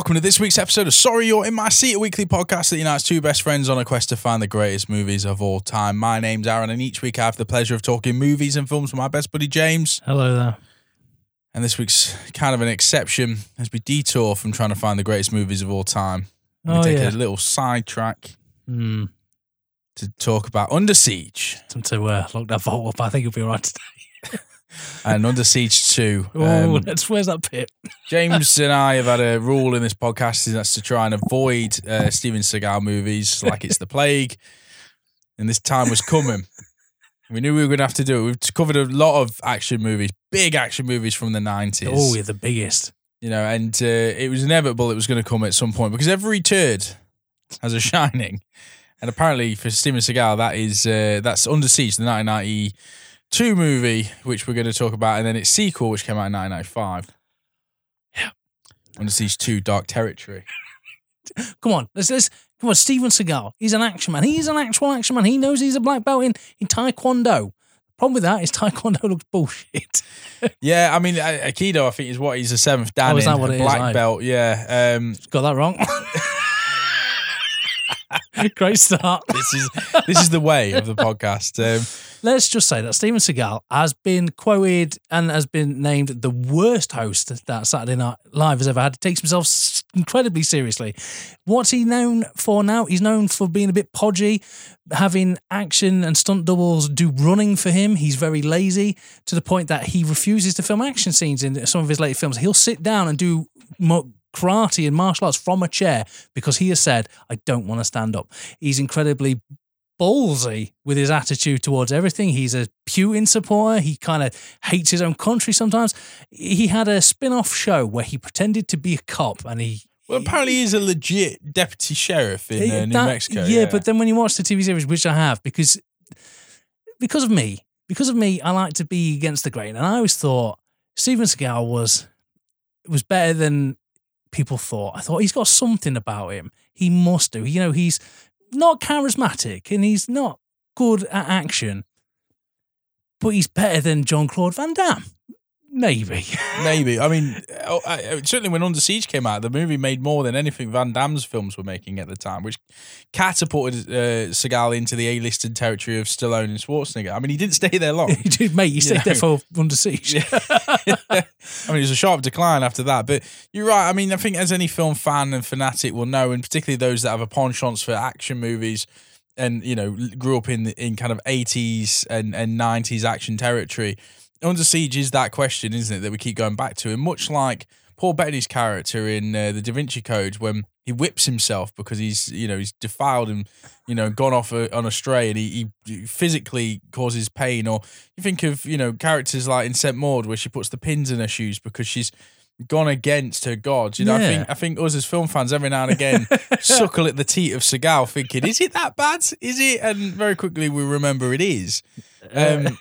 welcome to this week's episode of Sorry You're in My Seat, a weekly podcast that unites two best friends on a quest to find the greatest movies of all time. My name's Aaron, and each week I have the pleasure of talking movies and films with my best buddy James. Hello there. And this week's kind of an exception as we detour from trying to find the greatest movies of all time. We Oh, take yeah. a little sidetrack Hmm. to talk about Under Siege to uh, lock that vault up. I think you'll be all right today. and Under Siege 2. Oh, Um, let's, where's that pit? James and I have had a rule in this podcast, and that's to try and avoid uh, Steven Seagal movies like it's the plague. And this time was coming. We knew we were going to have to do it. We've covered a lot of action movies, big action movies from the 90s. Oh, you're the biggest. You know, and uh, it was inevitable it was going to come at some point because every turd has a shining. And apparently for Steven Seagal, that is uh, that's Under Siege, the 1992 movie, which we're going to talk about, and then its sequel, which came out in 1995. Yeah. Under Siege 2, Dark Territory. Come on, let's, let's come on. Steven Seagal. He's an action man. He's an actual action man. He knows he's a black belt in, in Taekwondo. Problem with that is Taekwondo looks bullshit. Yeah, I mean, Aikido, I think, is what he's a seventh Dan Oh, is in, that what a black Aye. belt. Yeah, um, Got that wrong. Great start. this is this is the way of the podcast. Um, Let's just say that Steven Seagal has been quoted and has been named the worst host that Saturday Night Live has ever had. He takes himself incredibly seriously. What's he known for now? He's known for being a bit podgy, having action and stunt doubles do running for him. He's very lazy to the point that he refuses to film action scenes in some of his later films. He'll sit down and do karate and martial arts from a chair because he has said, I don't want to stand up. He's incredibly ballsy with his attitude towards everything. He's a Putin supporter. He kind of hates his own country sometimes. He had a spin off show where he pretended to be a cop and he. well, apparently, he's a legit deputy sheriff in uh, New That- Mexico. Yeah, but then when you watch the TV series, which I have, because because of me, because of me, I like to be against the grain, and I always thought Steven Seagal was was better than people thought. I thought he's got something about him. He must do. You know, he's not charismatic and he's not good at action, but he's better than Jean-Claude Van Damme. Maybe. Maybe. I mean, I- I- certainly when Under Siege came out, the movie made more than anything Van Damme's films were making at the time, which catapulted uh, Seagal into the A-listed territory of Stallone and Schwarzenegger. I mean, he didn't stay there long. He did, mate, you stayed know. there for Under Siege. I mean, it was a sharp decline after that. But you're right. I mean, I think as any film fan and fanatic will know, and particularly those that have a penchant for action movies and, you know, grew up in in kind of 80s and, and 90s action territory, Under Siege is that question, isn't it, that we keep going back to. And much like Paul Bettany's character in uh, The Da Vinci Code, when he whips himself because he's, you know, he's defiled and, you know, gone off a, on a stray and he, he physically causes pain. Or you think of, you know, characters like in St. Maud where she puts the pins in her shoes because she's gone against her gods. You know, I think I think us as film fans every now and again suckle at the teat of Seagal thinking, is it that bad? Is it? And very quickly we remember it is. Um,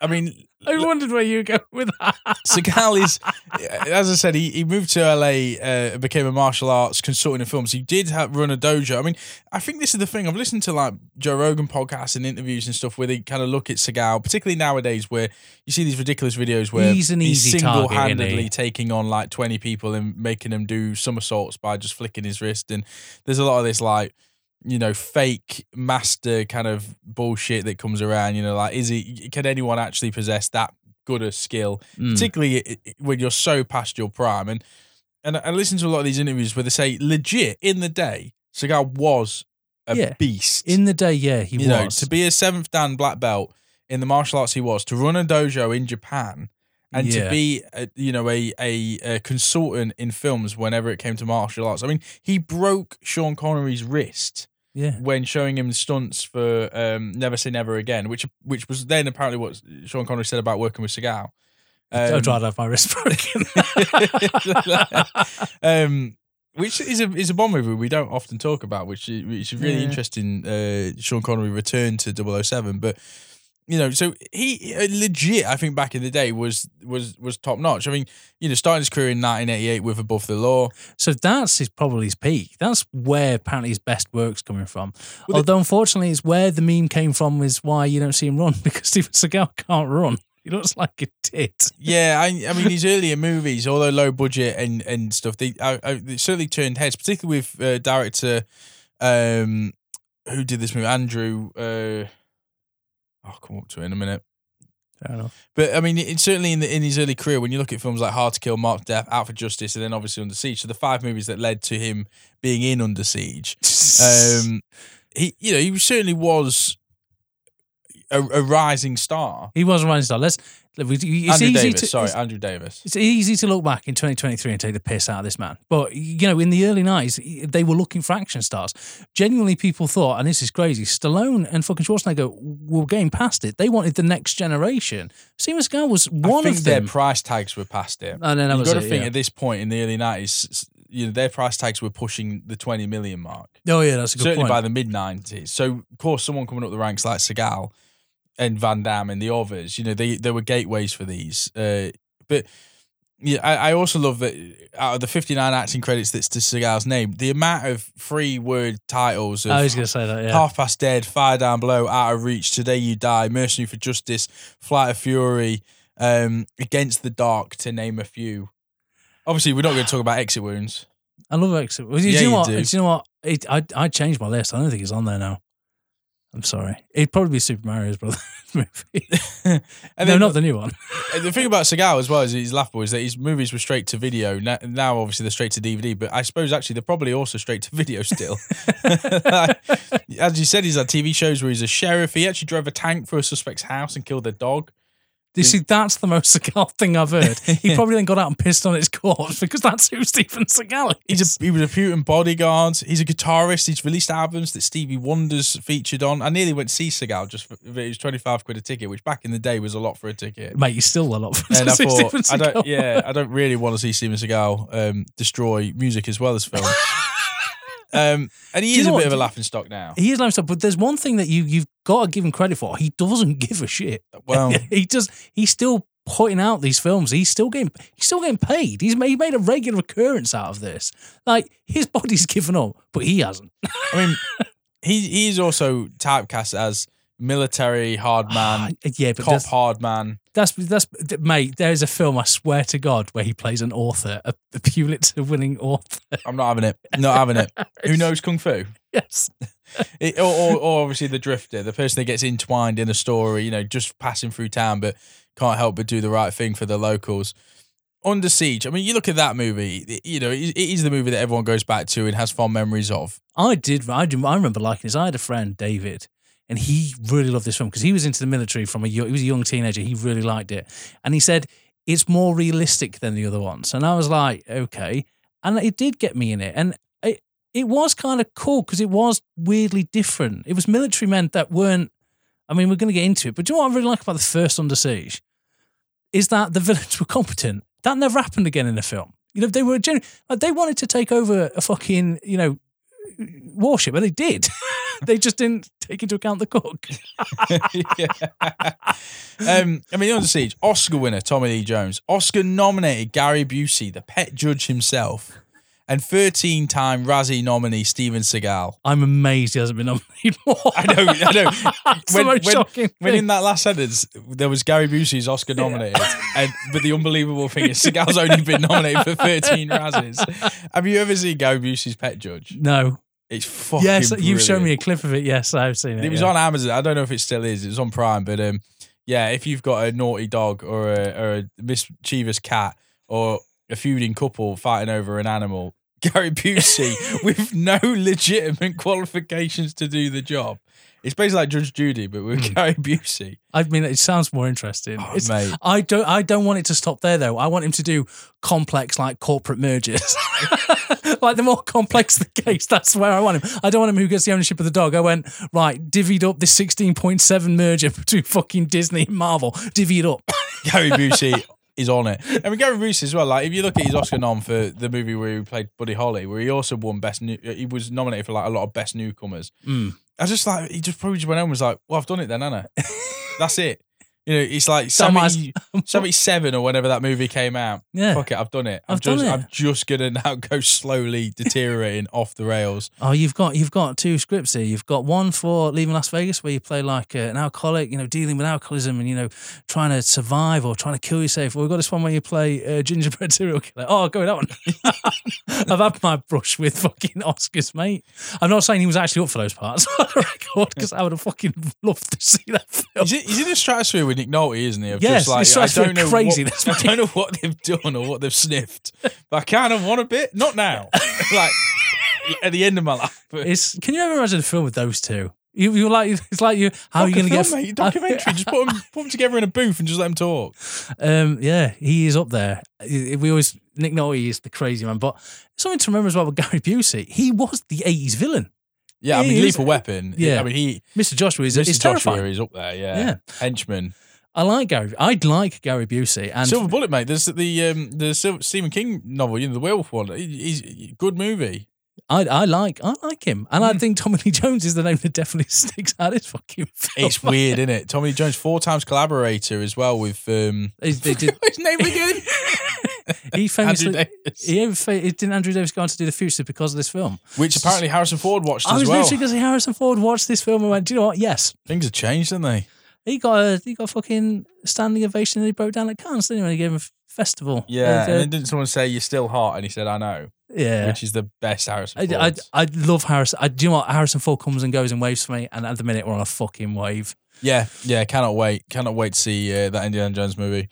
I mean, I wondered where you go with that. Seagal is, as I said, he, he moved to LA, uh, became a martial arts consultant in films. He did have, run a dojo. I mean, I think this is the thing. I've listened to like Joe Rogan podcasts and interviews and stuff where they kind of look at Seagal, particularly nowadays, where you see these ridiculous videos where He's an easy single-handedly he? taking on like twenty people and making them do somersaults by just flicking his wrist. And there's a lot of this like you know, fake master kind of bullshit that comes around. You know, like is it can anyone actually possess that good a skill, Mm. particularly when you're so past your prime? And and I listen to a lot of these interviews where they say, legit in the day, Seagal was a Yeah. beast. In the day, yeah, he you know, was. to be a seventh dan black belt in the martial arts he was, to run a dojo in Japan. And Yeah. to be, a, you know, a, a a consultant in films whenever it came to martial arts. I mean, he broke Sean Connery's wrist yeah. when showing him stunts for um, Never Say Never Again, which which was then apparently what Sean Connery said about working with Seagal. I'd Um, rather have my wrist broken. um, which is a is a Bond movie we don't often talk about, which is, which is really Yeah. interesting. Uh, Sean Connery returned to 007, but you know, so he uh, legit, I think back in the day was was was top notch. I mean, you know, starting his career in 1988 with Above the Law. so that's his probably his peak. That's where apparently his best work's coming from. Well, the- Although unfortunately, it's where the meme came from is why you don't see him run because Steven Seagal can't run. He looks like a tit. Yeah, I, I mean his earlier movies, although low budget and and stuff, they, I, I, they certainly turned heads, particularly with uh, director um who did this movie, Andrew. Uh, I'll come up to it in a minute. Fair enough. But I mean, it's certainly in the, in his early career, when you look at films like Hard to Kill, Marked Death, Out for Justice, and then obviously Under Siege, so the five movies that led to him being in Under Siege, um, he you know he certainly was a, a rising star. he was a rising star. Let's. It's Andrew easy Davis, to, sorry, Andrew Davis. It's easy to look back in 2023 and take the piss out of this man. But, you know, in the early 90s, they were looking for action stars. Genuinely, people thought, and this is crazy, Stallone and fucking Schwarzenegger were getting past it. They wanted the next generation. Steven Seagal was one of their price tags were past it. And then You've was got to it, think yeah. at this point in the early nineties, you know, their price tags were pushing the twenty million mark. Oh, yeah, that's a good Certainly point. by the mid nineties. So of course, someone coming up the ranks like Seagal and Van Damme and the others, you know, they there were gateways for these. Uh, but yeah, I, I also love that out of the fifty nine acting credits that's to Seagal's name, the amount of free word titles of I was going to say that, yeah. Half Past Dead, Fire Down Below, Out of Reach, Today You Die, Mercenary for Justice, Flight of Fury, um, Against the Dark, to name a few. Obviously, we're not going to talk about exit wounds. I love Exit. Do Yeah, you know you what? do. Do you know what? It, I I changed my list. I don't think it's on there now. I'm sorry. It'd probably be Super Mario's brother movie. And no, then not the new one. The thing about Seagal as well is he's laughable is that his movies were straight to video. Now, now obviously they're straight to DVD, but I suppose actually they're probably also straight to video still. As you said, he's had TV shows where he's a sheriff. He actually drove a tank through a suspect's house and killed their dog. You see, that's the most Seagal thing I've heard. He probably then got out and pissed on his corpse because that's who Steven Seagal is. He's a, he was a Putin bodyguard. He's a guitarist. He's released albums that Stevie Wonder's featured on. I nearly went see Seagal just for it was twenty five quid a ticket, which back in the day was a lot for a ticket. Mate, you're still a lot for And I Steven thought, I don't, yeah, I don't really want to see Steven Seagal um, destroy music as well as film. Um, and he Do is a bit what? of a laughing stock now. He is laughing stock, but there's one thing that you you've got to give him credit for. He doesn't give a shit. Well, he just he's still putting out these films. He's still getting he's still getting paid. He's made, he made a regular occurrence out of this. Like his body's given up, but he hasn't. I mean, he he's also typecast as military hard ah, man, yeah, but cop that's, hard man. that's that's mate. There's a film I swear to God where he plays an author, a, a Pulitzer winning author. I'm not having it. Not having it. Who knows kung fu? Yes, It, or, or, or obviously the drifter, the person that gets entwined in a story, you know, just passing through town, but can't help but do the right thing for the locals. Under Siege. I mean, you look at that movie. You know, it it is the movie that everyone goes back to and has fond memories of. I did. I do. I remember liking this. I had a friend, David, and he really loved this film because he was into the military from a he was a young teenager. He really liked it, and he said it's more realistic than the other ones. And I was like, okay, and it did get me in it, and it it was kind of cool because it was weirdly different. It was military men that weren't. I mean, we're going to get into it, but do you know what I really like about the first Under Siege? Is that the villains were competent. That never happened again in the film. You know, they were they wanted to take over a fucking you know warship, and they did. they just didn't take into account the cook. Yeah. um, I mean, Under Siege, Oscar winner Tommy Lee Jones, Oscar nominated Gary Busey, the pet judge himself, and 13 time Razzie nominee Steven Seagal. I'm amazed he hasn't been nominated more. I know, I know. It's the most shocking when thing. in that last sentence there was Gary Busey's Oscar nominated, and but the unbelievable thing is Seagal's only been nominated for 13 Razzies. Have you ever seen Gary Busey's Pet Judge? no. It's fucking Yes, you've shown me a clip of it. Yes, I've seen it. It was yeah. on Amazon. I don't know if it still is. It was on Prime, but um, yeah, if you've got a naughty dog or a, or a mischievous cat or a feuding couple fighting over an animal, Gary Busey with no legitimate qualifications to do the job. It's basically like Judge Judy, but with hmm. Gary Busey. I mean, it sounds more interesting. Oh, It's- mate. I don't. I don't want it to stop there, though. I want him to do complex, like corporate mergers. like the more complex the case, that's where I want him. I don't want him who gets the ownership of the dog. I went right, divvied up this sixteen point seven merger between fucking Disney and Marvel. Divvy it up. Gary Busey is on it. I mean, Gary Busey as well. Like, if you look at his Oscar nom for the movie where he played Buddy Holly, where he also won best. New- he was nominated for like a lot of best newcomers. Mm. I just like he just probably just went home and was like, "Well, I've done it then, Anna. That's it." You know, it's like Dumbass. 70, 77 or whenever that movie came out. Yeah. Fuck it, I've done it. I'm I've done just it. I'm just gonna now go slowly deteriorating off the rails. Oh, you've got you've got two scripts here. You've got one for leaving Las Vegas, where you play like uh, an alcoholic, you know, dealing with alcoholism and you know trying to survive or trying to kill yourself. Or we've got this one where you play uh, gingerbread serial killer. Oh, go with that one. I've had my brush with fucking Oscars, mate. I'm not saying he was actually up for those parts on the record because I would have fucking loved to see that film. He's, in- he's in a stratosphere with Nick Nolte, isn't he? Of Yes, just like, it's I don't know crazy, What, that's I don't know what they've done or what they've sniffed, but I kind of want a bit. Not now, like at the end of my life. It's can you ever imagine a film with those two? You, you're like it's like you. How are you going to get mate, documentary? just put them, put them together in a booth and just let them talk. Um, yeah, he is up there. We always Nick Nolte is the crazy man, but something to remember as well with Gary Busey. He was the '80s villain. Yeah, I mean, is- Lethal Weapon. Yeah. I mean, he. Mr. Joshua is, Mr. Joshua terrifying. is up there. Yeah, Yeah. henchman. I like Gary. I'd like Gary Busey, and Silver Bullet, mate. There's the um, the Sil- Stephen King novel, you know, the werewolf one. He- He's good movie. I, I like I like him, and Hmm. I think Tommy Lee Jones is the name that definitely sticks out his fucking film. It's weird, isn't it? Tommy Lee Jones, four times collaborator as well with um, They- they did- his name again. He famously. He didn't Andrew Davis go on to do the Fugitive because of this film. Which apparently Harrison Ford watched I as was well. literally because Harrison Ford watched this film and went, "Do you know what? Yes, Things have changed, haven't they? He got a he got a fucking standing ovation and he broke down at Cannes, didn't he? When he gave him a festival. Yeah. And, uh, and then didn't someone say you're still hot? And he said, I know, yeah. which is the best Harrison I, I, I love Harrison. I, do you know what? Harrison Ford comes and goes in waves for me, and at the minute we're on a fucking wave. yeah, yeah. Cannot wait. Cannot wait to see uh, that Indiana Jones movie.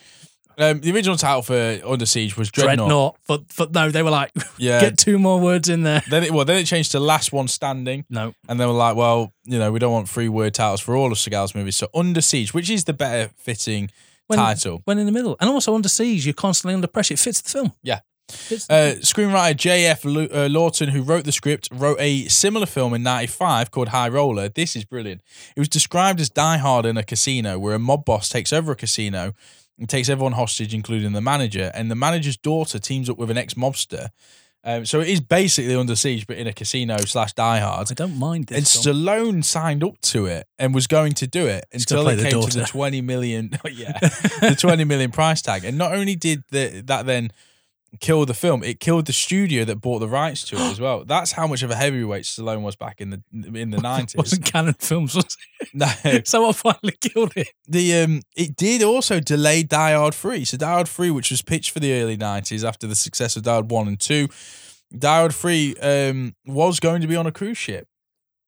Um, the original title for Under Siege was Dreadnought. Dreadnought, but but no, they were like, Yeah. get two more words in there. Then it, well, then it changed to Last One Standing. No, And they were like, well, you know, we don't want three word titles for all of Seagal's movies. So Under Siege, which is the better fitting When- title. when in the middle, and also under siege, you're constantly under pressure. It fits the film. Yeah. Uh, screenwriter J.F. Uh, Lawton, who wrote the script, wrote a similar film in 95 called High Roller. This is brilliant. It was described as Die Hard in a casino, where a mob boss takes over a casino and takes everyone hostage, including the manager. And the manager's daughter teams up with an ex mobster. Um, so it is basically Under Siege, but in a casino slash Die Hard. I don't mind And this. film. Stallone signed up to it and was going to do it He's until it came to the daughter. twenty million. yeah, the twenty million price tag. And not only did the, that then kill the film, it killed the studio that bought the rights to it as well. That's how much of a heavyweight Stallone was back in the in the nineties. wasn't Cannon Films, was no, it? So I finally killed it. the um, it did also delay Die Hard Three. So Die Hard Three, which was pitched for the early nineties after the success of Die Hard One and Two, Die Hard Three um, was going to be on a cruise ship.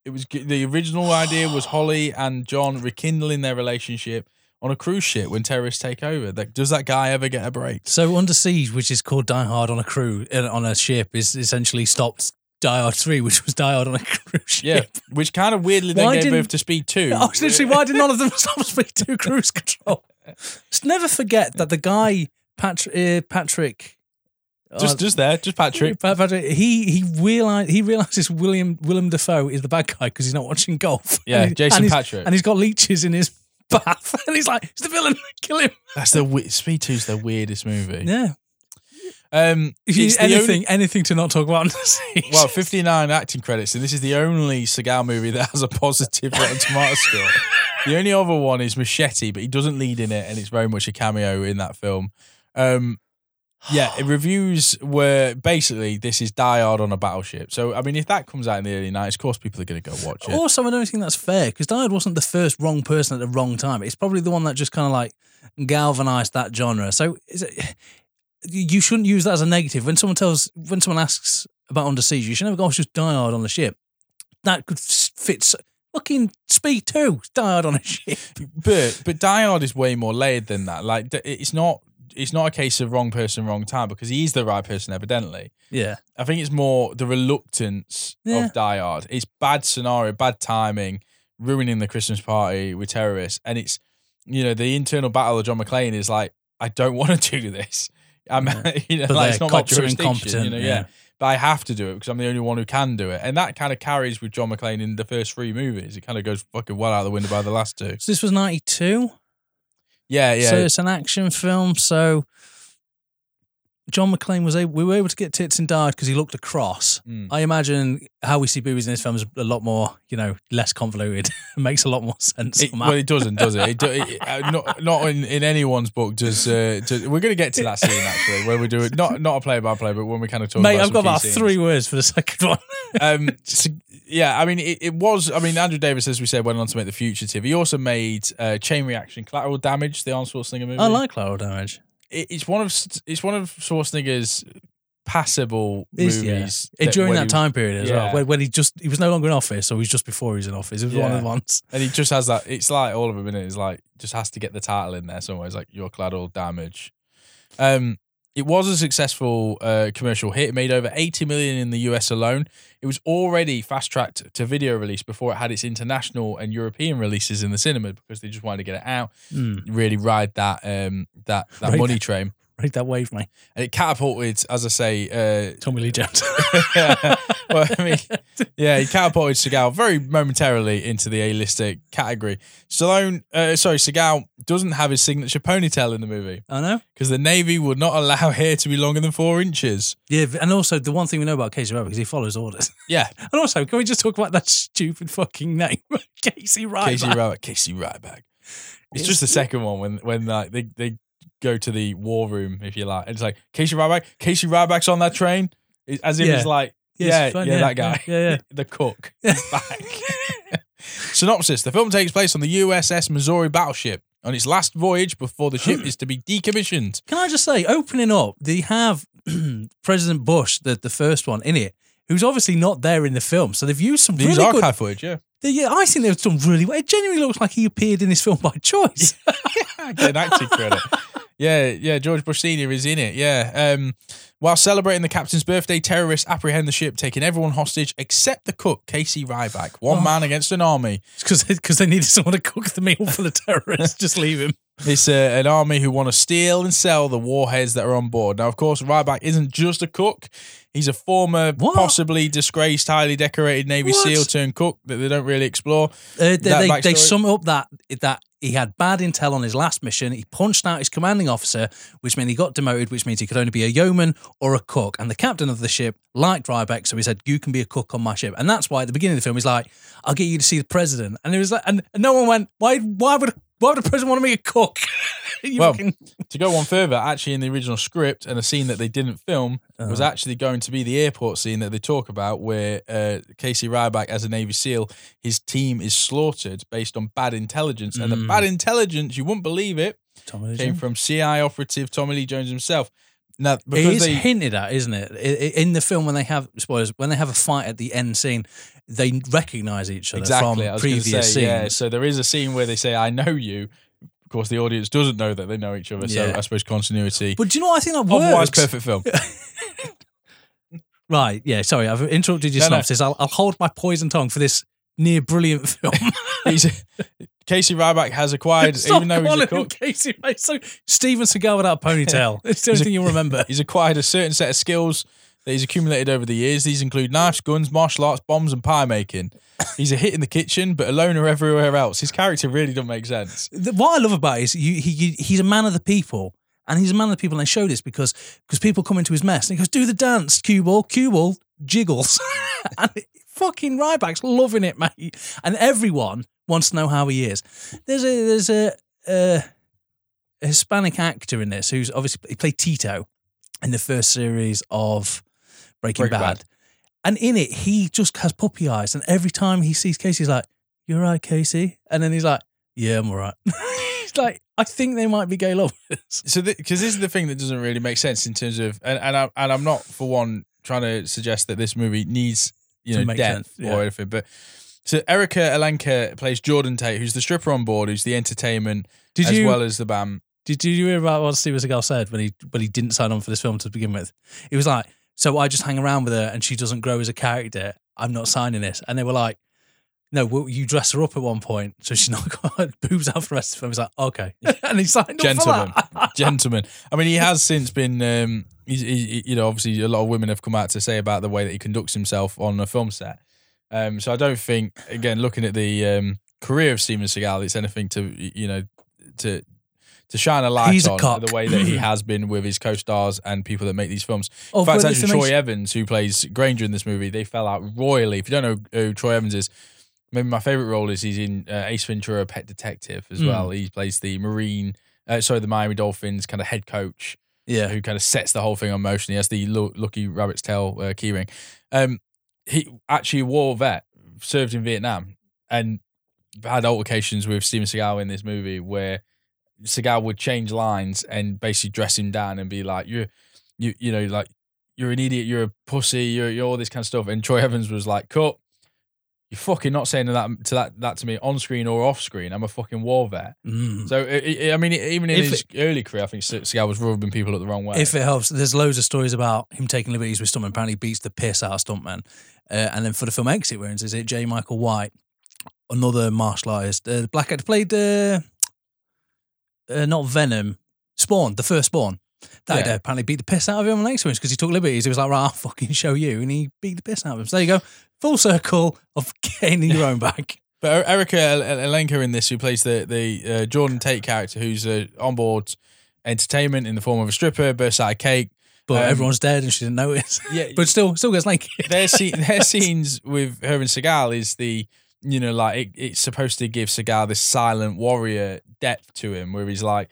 It was the original idea was Holly and John rekindling their relationship on a cruise ship when terrorists take over. Like, does that guy ever get a break? So Under Siege, which is called Die Hard on a crew uh, on a ship, is essentially stopped Die Hard Three, which was Die Hard on a cruise ship. Yeah, which kind of weirdly then Why gave birth to Speed Two. I was literally, why did none of them stop speed 2 cruise control? Just never forget that the guy Patrick, uh, Patrick, just uh, just there, just Patrick. Patrick, he he realized he realizes William Willem Dafoe is the bad guy because he's not watching golf. Yeah, And Jason and Patrick. and he's got leeches in his bath, and he's like, "It's the villain, kill him." That's the we- Speed Two's the weirdest movie. Yeah, Um, if you it's the anything, anything to not talk about Under Siege. Well, 59 acting credits, and this is the only Seagal movie that has a positive Rotten Tomato score. The only other one is Machete, but he doesn't lead in it, and it's very much a cameo in that film. Um, yeah, reviews were basically this is Die Hard on a battleship. So, I mean, if that comes out in the early 90s, of course people are going to go watch it. Also, I don't think that's fair because Died wasn't the first wrong person at the wrong time. It's probably the one that just kind of like galvanized that genre. So is it, you shouldn't use that as a negative. When someone tells, when someone asks about Under Siege, you should never go, oh, it's just Die Hard on the ship. That could fit s- fucking Speed 2, Die Hard on a ship. But but Die Hard is way more layered than that. Like it's not it's not a case of wrong person, wrong time because he is the right person evidently. Yeah. I think it's more the reluctance Yeah. of Die Hard. It's bad scenario, bad timing, ruining the Christmas party with terrorists, and it's you know the internal battle of John McClane is like I don't want to do this. I'm you know But like it's not my jurisdiction. incompetent, You know, yeah. yeah. But I have to do it because I'm the only one who can do it, and that kind of carries with John McClane in the first three movies. It kind of goes fucking well out the window by the last two. So this was 92. Yeah, yeah. So it's an action film. So John McClane was able, we were able to get tits and Die Hard because he looked across. Mm. I imagine how we see boobies in this film is a lot more, you know, less convoluted. it makes a lot more sense. It, well, it doesn't, does it? it, do, it uh, not, not in, in anyone's book. Does, uh, does we're going to get to that scene actually, where we do it not not a play by play, but when we kind of talk. Mate, about I've got about scenes. three words for the second one. um, so- yeah, I mean, it, it was. I mean, Andrew Davis, as we said, went on to make the Fugitive. He also made uh, Chain Reaction, Collateral Damage, the Arnold Schwarzenegger movie. I like Lateral Damage. It, it's one of it's one of Schwarzenegger's passable Is, yeah. movies It- during that he- time period as Yeah. well, when, when he just he was no longer in office, or he was just before he was in office. It was one of the ones. and he just has that. It's like all of in it. It's like just has to get the title in there somewhere. It's like your collateral damage. Um, it was a successful uh, commercial hit. It made over 80 million in the US alone. It was already fast tracked to video release before it had its international and European releases in the cinema because they just wanted to get it out, Mm. really ride that um, that that Ride money train. Right, that wave, mate. And it catapulted, as I say, uh, Tommy Lee Jones. yeah. Well, I mean, yeah, he catapulted Seagal very momentarily into the A-lister category. Stallone, uh, sorry, Seagal doesn't have his signature ponytail in the movie I know. because the Navy would not allow hair to be longer than four inches. Yeah, and also the one thing we know about Casey Ryback is he follows orders. Yeah, And also, can we just talk about that stupid fucking name, Casey Ryback? Casey Ryback. Casey Ryback. It's just the second one when when like they they go to the war room, if you like. And it's like Casey Ryback. Casey Ryback's on that train, as if Yeah. it's like yeah, fine, yeah, yeah, that guy, yeah, yeah. the cook. back. Synopsis: The film takes place on the USS Missouri battleship on its last voyage before the ship is to be decommissioned. Can I just say, opening up, they have President Bush, the, the first one, in it, who's obviously not there in the film. So they've used some really archive good. footage, yeah. they- yeah, I think they've done really well. It genuinely looks like he appeared in this film by choice. Get an acting credit. Yeah, yeah. George Bush Senior is in it. Yeah. Um, while celebrating the captain's birthday, terrorists apprehend the ship, taking everyone hostage except the cook, Casey Ryback. One Oh. man against an army. Because they needed someone to cook the meal for the terrorists. just leave him. It's uh, an army who want to steal and sell the warheads that are on board. Now, of course, Ryback isn't just a cook. He's a former, What? possibly disgraced, highly decorated Navy What? SEAL turned cook that they don't really explore. Uh, they, they, they sum up that that he had bad intel on his last mission. He punched out his commanding officer, which meant he got demoted, which means he could only be a yeoman or a cook. And the captain of the ship liked Ryback, so he said, "You can be a cook on my ship." And that's why at the beginning of the film, he's like, "I'll get you to see the president." And it was like, and, and no one went, "Why? Why would?" Why would the president want to be a cook? Well, fucking- To go one further, actually, in the original script and a scene that they didn't film was Uh-huh. actually going to be the airport scene that they talk about, where uh, Casey Ryback, as a Navy SEAL, his team is slaughtered based on bad intelligence, and the Mm. bad intelligence, you wouldn't believe it, Tommy came Jones. from CI operative Tommy Lee Jones himself. Now, It is they, hinted at, isn't it? In the film, when they have spoilers, when they have a fight at the end scene, they recognise each other exactly, from previous say, scenes. yeah. So there is a scene where they say, "I know you." Of course, the audience doesn't know that they know each other. So I suppose continuity. But do you know what I think that works? Otherwise, perfect film. Right, yeah, sorry, I've interrupted your No, no. synopsis. I'll, I'll hold my poison tongue for this near brilliant film. Casey Ryback has acquired, Stop even though he's a cook, Casey, mate. So Steven Seagal without a ponytail. It's the only thing you'll remember. He's acquired a certain set of skills that he's accumulated over the years. These include knives, guns, martial arts, bombs, and pie making. He's a hit in the kitchen, but a loner everywhere else. His character really doesn't make sense. The- What I love about it is you, he, you, he's a man of the people. And he's a man of the people. And they show this because because people come into his mess and he goes, do the dance, cue ball, cue ball, jiggles. and fucking Ryback's loving it, mate. And everyone wants to know how he is. There's a there's a, a, a Hispanic actor in this who's obviously he played Tito in the first series of Breaking, Breaking Bad. Bad. And in it, he just has puppy eyes. And every time he sees Casey, he's like, You're right, Casey. And then he's like, Yeah, I'm all right. he's like, I think they might be gay lovers. So, because this is the thing that doesn't really make sense in terms of, and and, I, and I'm not for one trying to suggest that this movie needs you To know make depth sense, yeah. or anything, but so Erika Eleniak plays Jordan Tate, who's the stripper on board, who's the entertainment Did as you well as the bam. did, did you hear about what Steven Seagal said when he when he didn't sign on for this film to begin with? He was like, So I just hang around with her and she doesn't grow as a character. I'm not signing this. And they were like, No, well, you dress her up at one point, so she's not got boobs out for the rest of the film. He's like, Okay. and he signed up Gentleman, for that. gentleman. I mean, he has since been, um, he's, he, you know, obviously a lot of women have come out to say about the way that he conducts himself on a film set. Um, so I don't think, again, looking at the um, career of Steven Seagal, it's anything to, you know, to to shine a light He's on the way that he has been with his co-stars and people that make these films. Oh, In fact, actually, Troy Evans, who plays Granger in this movie, they fell out royally. If you don't know who Troy Evans is, maybe my favorite role is he's in uh, Ace Ventura: Pet Detective as Mm. well. He plays the Marine, uh, sorry, the Miami Dolphins kind of head coach Yeah. who kind of sets the whole thing on motion. He has the Lu- Lucky Rabbit's Tail uh, keyring. Um, he actually war vet, served in Vietnam, and had altercations with Steven Seagal in this movie where Seagal would change lines and basically dress him down and be like, "You're, you, you know, like you're an idiot, you're a pussy, you're, you're all this kind of stuff." And Troy Evans was like, "Cut." You're fucking not saying that to that that to me on screen or off screen. I'm a fucking war vet. Mm. So i i I mean, even in If his early career, I think Seagal was rubbing people up the wrong way. If it helps, there's loads of stories about him taking liberties with stuntmen. Apparently, beats the piss out of stuntmen. Uh, and then for the film Exit Wounds, is it J. Michael White, another martial artist, uh, black actor played uh, uh, not Venom, Spawn, the first Spawn. That Yeah. uh, apparently beat the piss out of him on Wounds because he took liberties. He was like, right, I'll fucking show you. And he beat the piss out of him. So there you go. Full circle of gaining your own back. But Erika El- El- Eleniak in this, who plays the the uh, Jordan Tate character, who's uh, on board entertainment in the form of a stripper, bursts out a cake. But Um, everyone's dead and she didn't notice. Yeah, but still, still gets naked. their scene, their scenes with her and Seagal is the you know like it, it's supposed to give Seagal this silent warrior depth to him, where he's like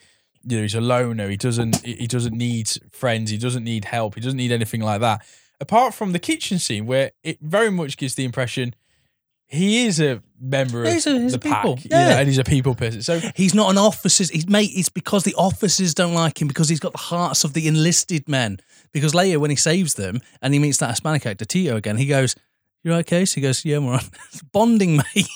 you know he's a loner. He doesn't he doesn't need friends. He doesn't need help. He doesn't need anything like that. Apart from the kitchen scene, where it very much gives the impression he is a member of He's a- he's the a people. pack, you know, Yeah. and he's a people person. So He's not an officer's. He's mate. It's because the officers don't like him because he's got the hearts of the enlisted men. Because later, when he saves them and he meets that Hispanic actor Tito again, he goes, "You're okay." So He goes, "Yeah, right." Bonding, mate.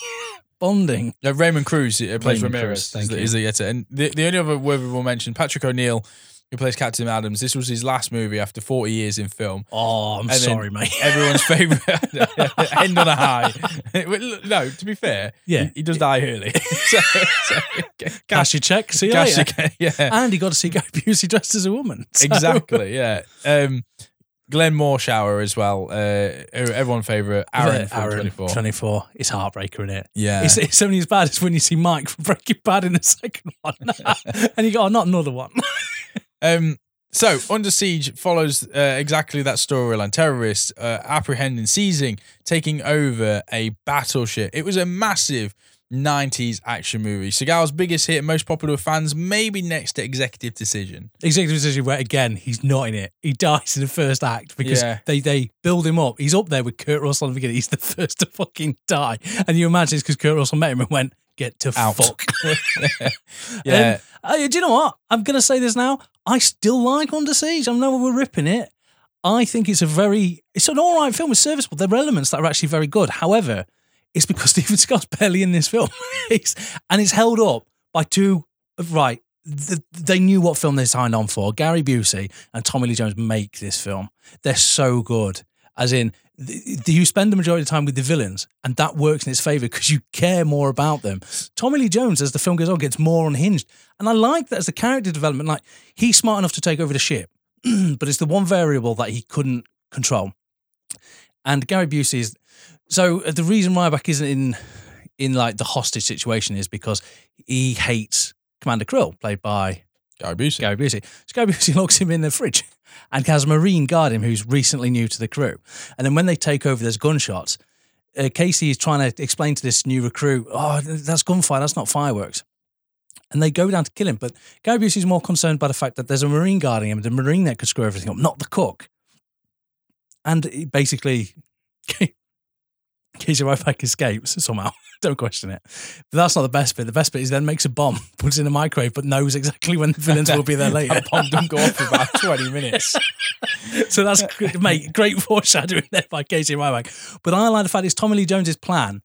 Bonding. Raymond Cruz uh, plays Raymond Ramirez. Cruz, thank is, the, you. is the editor. And the, the only other word we will mention, Patrick O'Neal, who plays Captain Adams. This was his last movie after 40 years in film. Oh, I'm then sorry, mate. Everyone's favorite end on a high. No, to be fair, Yeah. he, he does die early. so, so, Cash your check. See you cash later. your- yeah, And he got to see Guy Busey dressed as a woman. So- exactly. Yeah. Um, Glenn Morshower as well. Uh, everyone favorite Aaron from Aaron, 24. 24. It's heartbreaker, isn't it? Yeah. It's, it's only as bad as when you see Mike from Breaking Bad in the second one. and you go, oh, not another one. Um, so, Under Siege follows uh, exactly that storyline. Terrorists uh, apprehending, seizing, taking over a battleship. It was a massive 90s action movie. Seagal's biggest hit, most popular with fans, maybe next to Executive Decision. Executive decision where again he's not in it. He dies in the first act because Yeah. they they build him up. He's up there with Kurt Russell in the beginning. He's the first to fucking die, and you imagine it's because Kurt Russell met him and went get to Out. fuck. Yeah. Um, do you know what? I'm gonna say this now. I still like Under Siege. I know we're ripping it. I think it's a very it's an all right film. It's serviceable. There are elements that are actually very good. However, it's because Stephen Scott's barely in this film, and it's held up by two right. th- They knew what film they signed on for. Gary Busey and Tommy Lee Jones make this film. They're so good. As in, th- you spend the majority of the time with the villains, and that works in its favor because you care more about them. Tommy Lee Jones, as the film goes on, gets more unhinged, and I like that as the character development. Like he's smart enough to take over the ship, but it's the one variable that he couldn't control. And Gary Busey is so uh, the reason Ryback isn't in in like the hostage situation is because he hates Commander Krill, played by Gary Busey. Gary Busey. So Gary Busey locks him in the fridge and has a Marine guard him who's recently new to the crew. And then when they take over, there's gunshots. Uh, Casey is trying to explain to this new recruit, oh, that's gunfire, that's not fireworks. And they go down to kill him. But Gary Busey's more concerned by the fact that there's a Marine guarding him, the Marine that could screw everything up, not the cook. And basically, Casey Ryback escapes somehow. Don't question it. But that's not the best bit. The best bit is then makes a bomb, puts it in a microwave, but knows exactly when the villains will be there later. That bomb didn't go off for about 20 minutes. so that's mate, great foreshadowing there by Casey Ryback. But I like the fact it's Tommy Lee Jones's plan.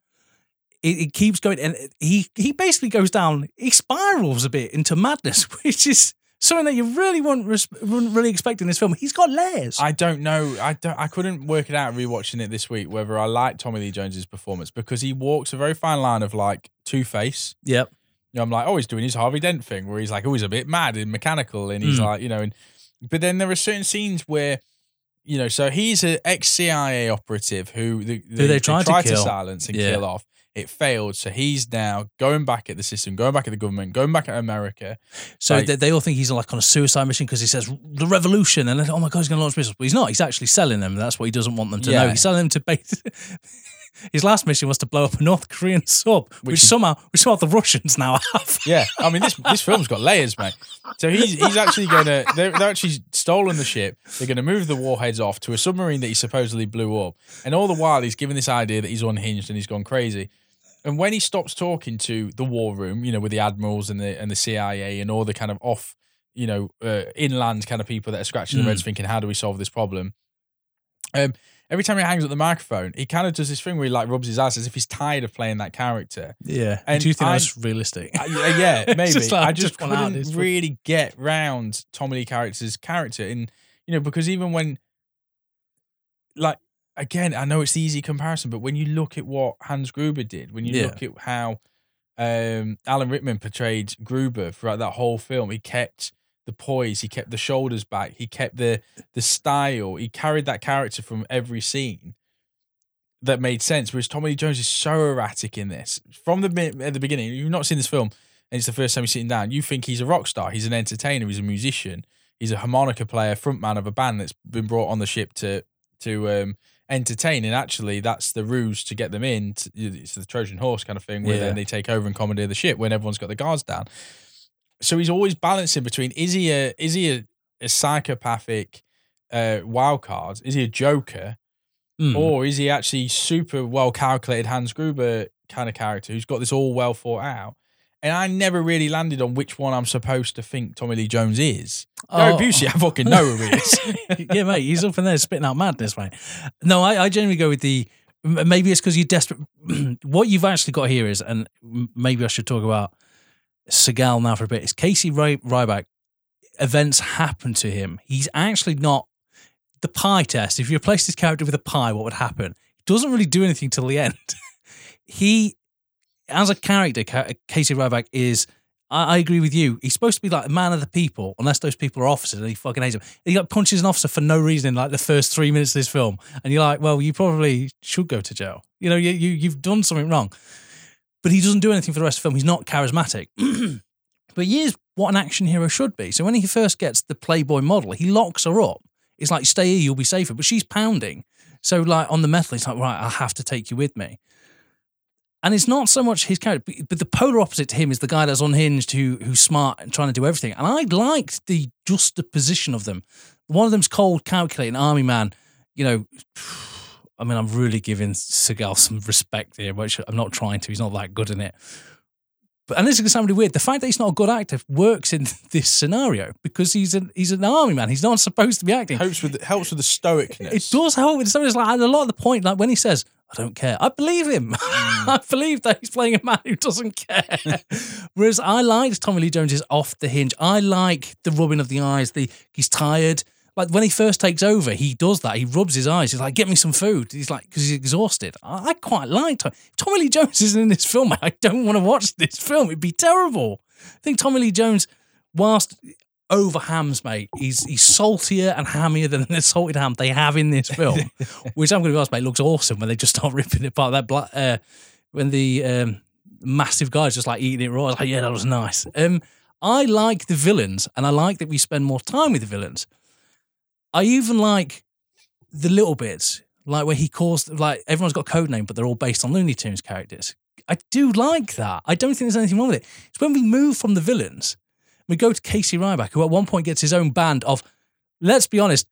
It, it keeps going, and he he basically goes down. He spirals a bit into madness, which is something that you really wouldn't, res- wouldn't really expect in this film. He's got layers. I don't know. I don't. I couldn't work it out rewatching it this week whether I like Tommy Lee Jones's performance because he walks a very fine line of like Two Face. yep. You know, I'm like, oh, he's doing his Harvey Dent thing where he's like, oh, he's a bit mad and mechanical, and he's Mm. like, you know, and but then there are certain scenes where, you know, so he's an ex CIA operative who the, they tried to kill. silence and Yeah. kill off. It failed. So he's now going back at the system, going back at the government, going back at America. So Like- they, they all think he's like on a suicide mission because he says the revolution, and then, oh my god, he's going to launch missiles. But he's not. He's actually selling them. That's what he doesn't want them to know. He's selling them to base. His last mission was to blow up a North Korean sub, which, Which is- somehow, which somehow the Russians now have. Yeah, I mean this this film's got layers, mate. So he's he's actually gonna they're, they're actually stolen the ship. They're gonna move the warheads off to a submarine that he supposedly blew up, and all the while he's given this idea that he's unhinged and he's gone crazy. And when he stops talking to the war room, you know, with the admirals and the and the CIA and all the kind of off, you know, uh, inland kind of people that are scratching Mm. their heads thinking, how do we solve this problem? Um, every time he hangs up the microphone, he kind of does this thing where he like rubs his eyes as if he's tired of playing that character. Yeah. And Do you think I- that's realistic? Uh, yeah, maybe. just like, I just, just couldn't really get round Tommy Lee character's character, and you know, because even when, like, again, I know it's the easy comparison, but when you look at what Hans Gruber did, when you Yeah. look at how um, Alan Rickman portrayed Gruber throughout that whole film, he kept the poise, he kept the shoulders back, he kept the the style, he carried that character from every scene. That made sense. Whereas Tommy Lee Jones is so erratic in this from the at the beginning. You've not seen this film, and it's the first time you're sitting down. You think he's a rock star. He's an entertainer. He's a musician. He's a harmonica player, frontman of a band that's been brought on the ship to to um, entertain. And actually, that's the ruse to get them in. To, it's the Trojan horse kind of thing, where Yeah. then they take over and commandeer the ship when everyone's got the guards down. So he's always balancing between is he a is he a, a psychopathic uh, wild card? Is he a joker? Hmm. Or is he actually super well calculated Hans Gruber kind of character who's got this all well thought out? And I never really landed on which one I'm supposed to think Tommy Lee Jones is. Oh. Gary Oh. Busey, I fucking know who he is. yeah, mate, he's up in there spitting out madness, mate. No, I, I generally go with the. Maybe it's because you're desperate. what you've actually got here is, and maybe I should talk about Seagal now for a bit. Is Casey Ry- Ryback? Events happen to him. He's actually not the pie test. If you replace this character with a pie, what would happen? He doesn't really do anything till the end. he, as a character, Casey Ryback is. I, I agree with you. He's supposed to be like a man of the people, unless those people are officers and he fucking hates them. He like punches an officer for no reason in like the first three minutes of this film, and you're like, well, you probably should go to jail. You know, you, you you've done something wrong. But he doesn't do anything for the rest of the film. He's not charismatic. but he is what an action hero should be. So when he first gets the Playboy model, he locks her up. It's like, stay here, you'll be safer. But she's pounding. So like on the metal, he's like, right, I have to take you with me. And it's not so much his character, but- but the polar opposite to him is the guy that's unhinged, who who's smart and trying to do everything. And I liked the juxtaposition of them. One of them's cold, calculating army man. You know, I mean, I'm really giving Seagal some respect here, which I'm not trying to. He's not that good in it. But and this is gonna sound really weird. The fact that he's not a good actor works in this scenario because he's an he's an army man. He's not supposed to be acting. helps with the, helps with the stoicness. It does help with something. It's like and a lot of the point, like when he says, "I don't care," I believe him. Mm. I believe that he's playing a man who doesn't care. Whereas I liked Tommy Lee Jones's off the hinge. I like the rubbing of the eyes. The he's tired. Like when he first takes over, he does that. He rubs his eyes. He's like, "Get me some food." He's like, because he's exhausted. I, I quite like Tommy. Tommy Lee Jones isn't in this film. I don't want to watch this film. It'd be terrible. I think Tommy Lee Jones, whilst over hams, mate, he's he's saltier and hammier than the salted ham they have in this film. which I'm going to be honest, mate, looks awesome when they just start ripping it apart. That black, uh, when the um, massive guy's just like eating it raw. I was like, yeah, that was nice. Um, I like the villains, and I like that we spend more time with the villains. I even like the little bits, like where he calls, like everyone's got a code name, but they're all based on Looney Tunes characters. I do like that. I don't think there's anything wrong with it. It's when we move from the villains, we go to Casey Ryback, who at one point gets his own band of, let's be honest,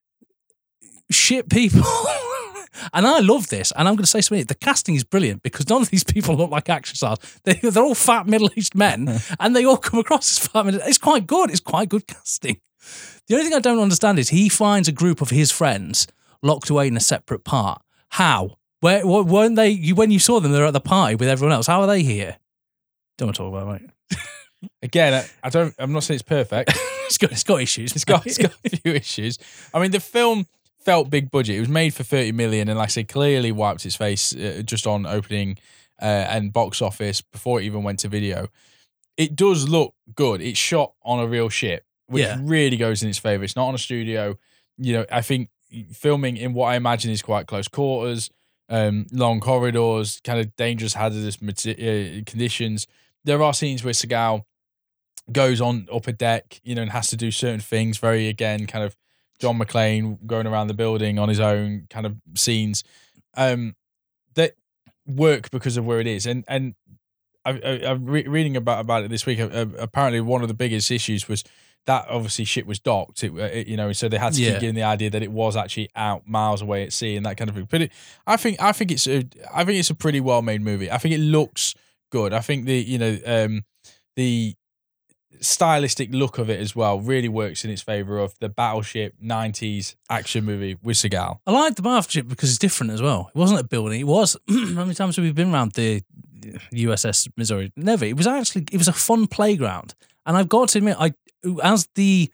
shit people. and I love this. And I'm going to say something. The casting is brilliant because none of these people look like action stars. They, they're all fat, middle aged men and they all come across as fat. middle- It's quite good. It's quite good casting. The only thing I don't understand is he finds a group of his friends locked away in a separate part. How? Where wh- weren't they? You, when you saw them, they're at the party with everyone else. How are they here? Don't want to talk about it, mate. Again, I- I don't. I'm not saying it's perfect. It's got, it's got issues. It's got, it's got a few issues. I mean, the film felt big budget. It was made for 30 million and, like I said, clearly wiped its face uh, just on opening uh, and box office before it even went to video. It does look good. It's shot on a real ship, which Yeah. really goes in its favor. It's not on a studio. You know, I think filming in what I imagine is quite close quarters. um, long corridors, kind of dangerous, hazardous uh, conditions. There are scenes where Seagal goes on up a deck, you know, and has to do certain things. Very again, kind of John McClane going around the building on his own kind of scenes um, that work because of where it is. And and I, I, I'm re- reading about about it this week. Uh, apparently, one of the biggest issues was that obviously shit was docked. It, it, you know, so they had to Yeah. keep getting the idea that it was actually out miles away at sea and that kind of thing. But it, I think I think it's a I think it's a pretty well made movie. I think it looks good. I think the you know um, the stylistic look of it as well really works in its favor of the battleship 90s action movie with Seagal. I like the battleship because it's different as well. It wasn't a building. It was. how many times have we been around the USS Missouri? Never. It was actually. It was a fun playground, and I've got to admit, I as the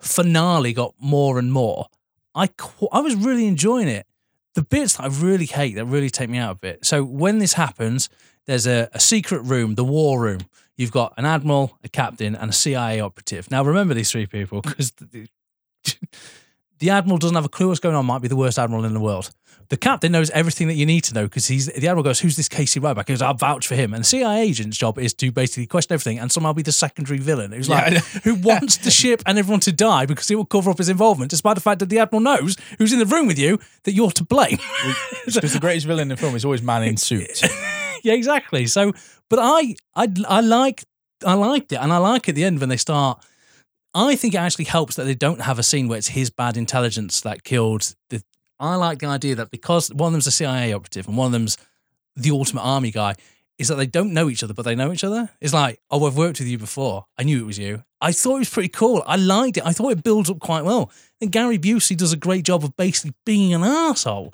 finale got more and more, I I was really enjoying it. The bits that I really hate that really take me out of it. So when this happens, there's a, a secret room, the war room. You've got an admiral, a captain, and a CIA operative. Now remember these three people because the admiral doesn't have a clue what's going on. Might be the worst admiral in the world. The captain knows everything that you need to know because he's the admiral goes, "Who's this Casey Ryback?" He goes, "I'll vouch for him." And the CIA agent's job is to basically question everything and somehow be the secondary villain who's like, Yeah. who wants the ship and everyone to die because it will cover up his involvement, despite the fact that the admiral knows who's in the room with you that you're to blame. Because the greatest villain in the film is always man in suit. yeah, exactly. So, but I, I, I like, I liked it, and I like at the end when they start. I think it actually helps that they don't have a scene where it's his bad intelligence that killed the. I like the idea that because one of them's a CIA operative and one of them's the ultimate army guy, is that they don't know each other, but they know each other. It's like, oh, I've worked with you before. I knew it was you. I thought it was pretty cool. I liked it. I thought it builds up quite well. And Gary Busey does a great job of basically being an asshole.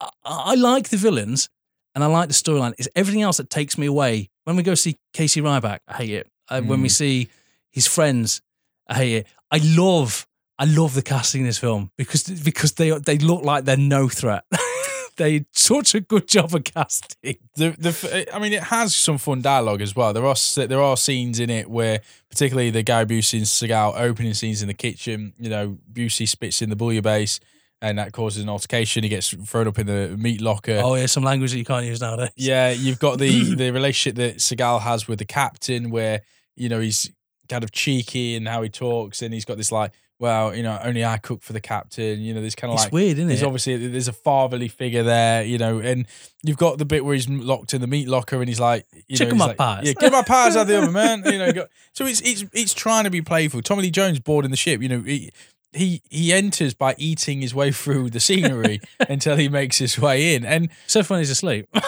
I, I like the villains and I like the storyline. It's everything else that takes me away. When we go see Casey Ryback, I hate it. Uh, When we Mm. see his friends, I hate it. I love, I love the casting in this film because because they they look like they're no threat. they such a good job of casting. the the f- I mean, it has some fun dialogue as well. There are there are scenes in it where, particularly the Guy Busey and Seagal opening scenes in the kitchen. You know, Busey spits in the bouillabaisse, and that causes an altercation. He gets thrown up in the meat locker. Oh yeah, some language that you can't use nowadays. Yeah, you've got the the relationship that Seagal has with the captain, where you know he's kind of cheeky in how he talks, and he's got this like, well, you know, only I cook for the captain. You know, this kind of It's like weird, isn't there's it? obviously there's a fatherly figure there, you know, and you've got the bit where he's locked in the meat locker and he's like, you Chicken know, my like, pies. yeah, get my pies out of the oven, man. You know, got, so it's it's it's trying to be playful. Tommy Lee Jones boarding the ship, you know, he he, he enters by eating his way through the scenery until he makes his way in, and Except when he's asleep.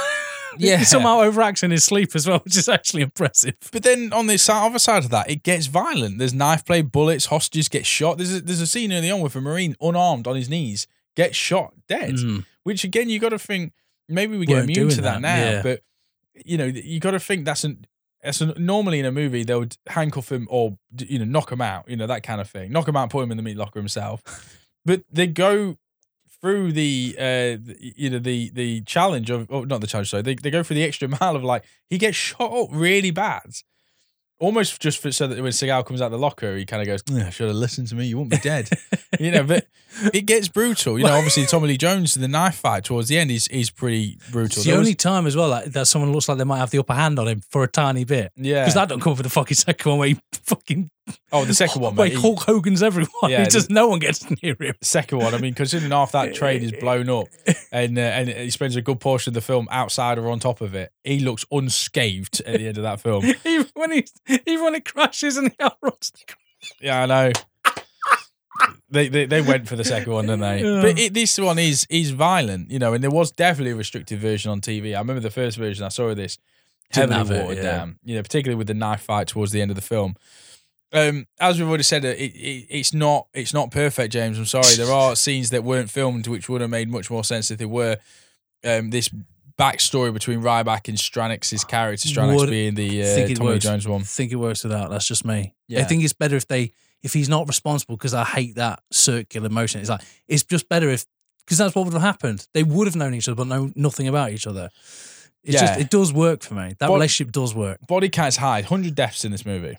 Yeah. he somehow overacts in his sleep as well, which is actually impressive. But then on the other side of that, it gets violent. There's knife play, bullets, hostages get shot. There's a, there's a scene early on with a marine unarmed on his knees gets shot dead. Mm. Which again, you got to think maybe we get Weren't immune to that, that, now. yeah. But you know, you got to think that's an an, normally in a movie they would handcuff him or you know knock him out, you know that kind of thing. Knock him out, put him in the meat locker himself. but they go through the uh you know the the challenge of oh not the challenge sorry they, they go through the extra mile of like he gets shot up really bad almost just for so that when Seagal comes out the locker he kind of goes "Ugh, should have listened to me you won't be dead. You know but it gets brutal. You know obviously Tommy Lee Jones in the knife fight towards the end is is pretty brutal. It's the There was- only time as well like, that someone looks like they might have the upper hand on him for a tiny bit. yeah. Because that don't come for the fucking second one where he fucking oh the second one mate, Hulk Hogan's everyone. Yeah, he just no one gets near him. second one. I mean, considering half that train is blown up, and uh, and he spends a good portion of the film outside or on top of it, he looks unscathed at the end of that film. even when he even when it crashes and the Yeah, I know. They, they they went for the second one, didn't they? Yeah. But it, this one is is violent, you know, and there was definitely a restricted version on TV. I remember the first version I saw of this heavily have it, yeah. down, you know, particularly with the knife fight towards the end of the film. Um, as we've already said, it, it, it's not it's not perfect, James. I'm sorry. There are scenes that weren't filmed which would have made much more sense if they were. Um, this backstory between Ryback and Strannix's character, Strannix Would being the uh, Tommy works. Jones one. think it works without. That's just me. I think it's better if they if he's not responsible because I hate that circular motion. It's like it's just better if because that's what would have happened. They would have known each other but know nothing about each other. It's just Yeah. it does work for me. That relationship does work. Body count's high. 100 deaths in this movie.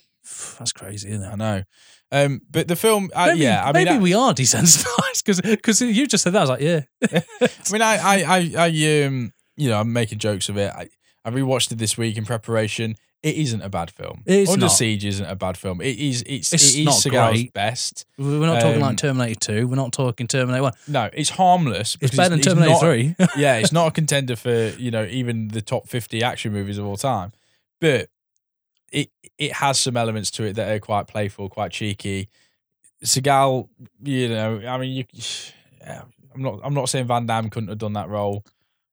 That's crazy, isn't I know. Um, but the film, uh, Maybe, yeah, I mean, maybe I, we are desensitized because because you just said that. I was like, yeah, I mean, I, I, I, I, um, you know, I'm making jokes of it. I, I rewatched it this week in preparation. It isn't a bad film. It's Under not. Siege isn't a bad film. It is. It's. It's it is not great. best. we're not talking Um, like Terminator Two. We're not talking Terminator One. No, it's harmless. It's better than it's Terminator Three. yeah, it's not a contender for you know even the top fifty action movies of all time, but it it has some elements to it that are quite playful, quite cheeky. Seagal, you know, I mean, you, I'm not I'm not saying Van Damme couldn't have done that role,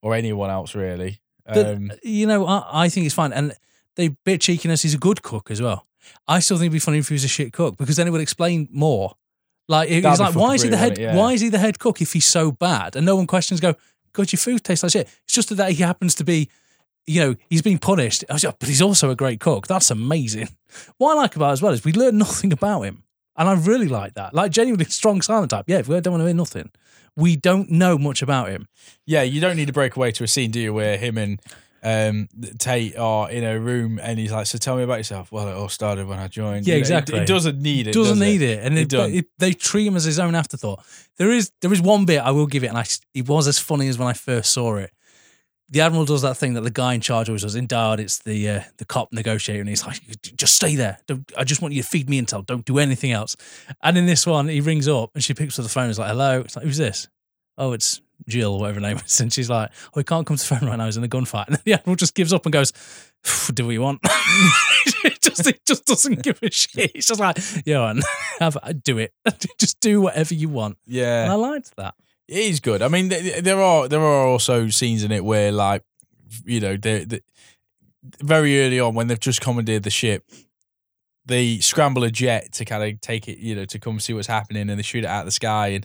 or anyone else really. Um, you know, I, I think it's fine. And the bit cheekiness, he's a good cook as well. I still think it'd be funny if he was a shit cook because then it would explain more. Like he's like, why is he the head? yeah. Why is he the head cook if he's so bad? And no one questions. Go, God, your food tastes like shit. It's just that he happens to be, you know, he's being punished. Like, but he's also a great cook. That's amazing. What I like about it as well is we learn nothing about him, and I really like that. Like genuinely strong silent type. Yeah, if we don't want to hear nothing, we don't know much about him. yeah, you don't need to break away to a scene, do you, where him and um, Tate are in a room and he's like, "So tell me about yourself." Well, it all started when I joined. Yeah, You know, exactly. It, doesn't need it. doesn't does need it, and It it, it- they treat him as his own afterthought. There is there is one bit I will give it, and I, it was as funny as when I first saw it. The admiral does that thing that the guy in charge always does. In Dard, it's the uh, the cop negotiator, and he's like, "Just stay there. Don't, I just want you to feed me intel. Don't do anything else." And in this one, he rings up, and she picks up the phone. and is like, "Hello." It's like, "Who's this?" Oh, it's Jill, whatever her name is. And she's like, "Oh, he can't come to the phone right now. He's in a gunfight." And the admiral just gives up and goes, "Do what you want." it just it just doesn't give a shit. It's just like, "Yeah, man, have do it. just do whatever you want." Yeah, And I liked that. It is good. I mean, th- there are there are also scenes in it where, like, you know, they very early on when they've just commandeered the ship, they scramble a jet to kind of take it, you know, to come see what's happening, and they shoot it out of the sky, and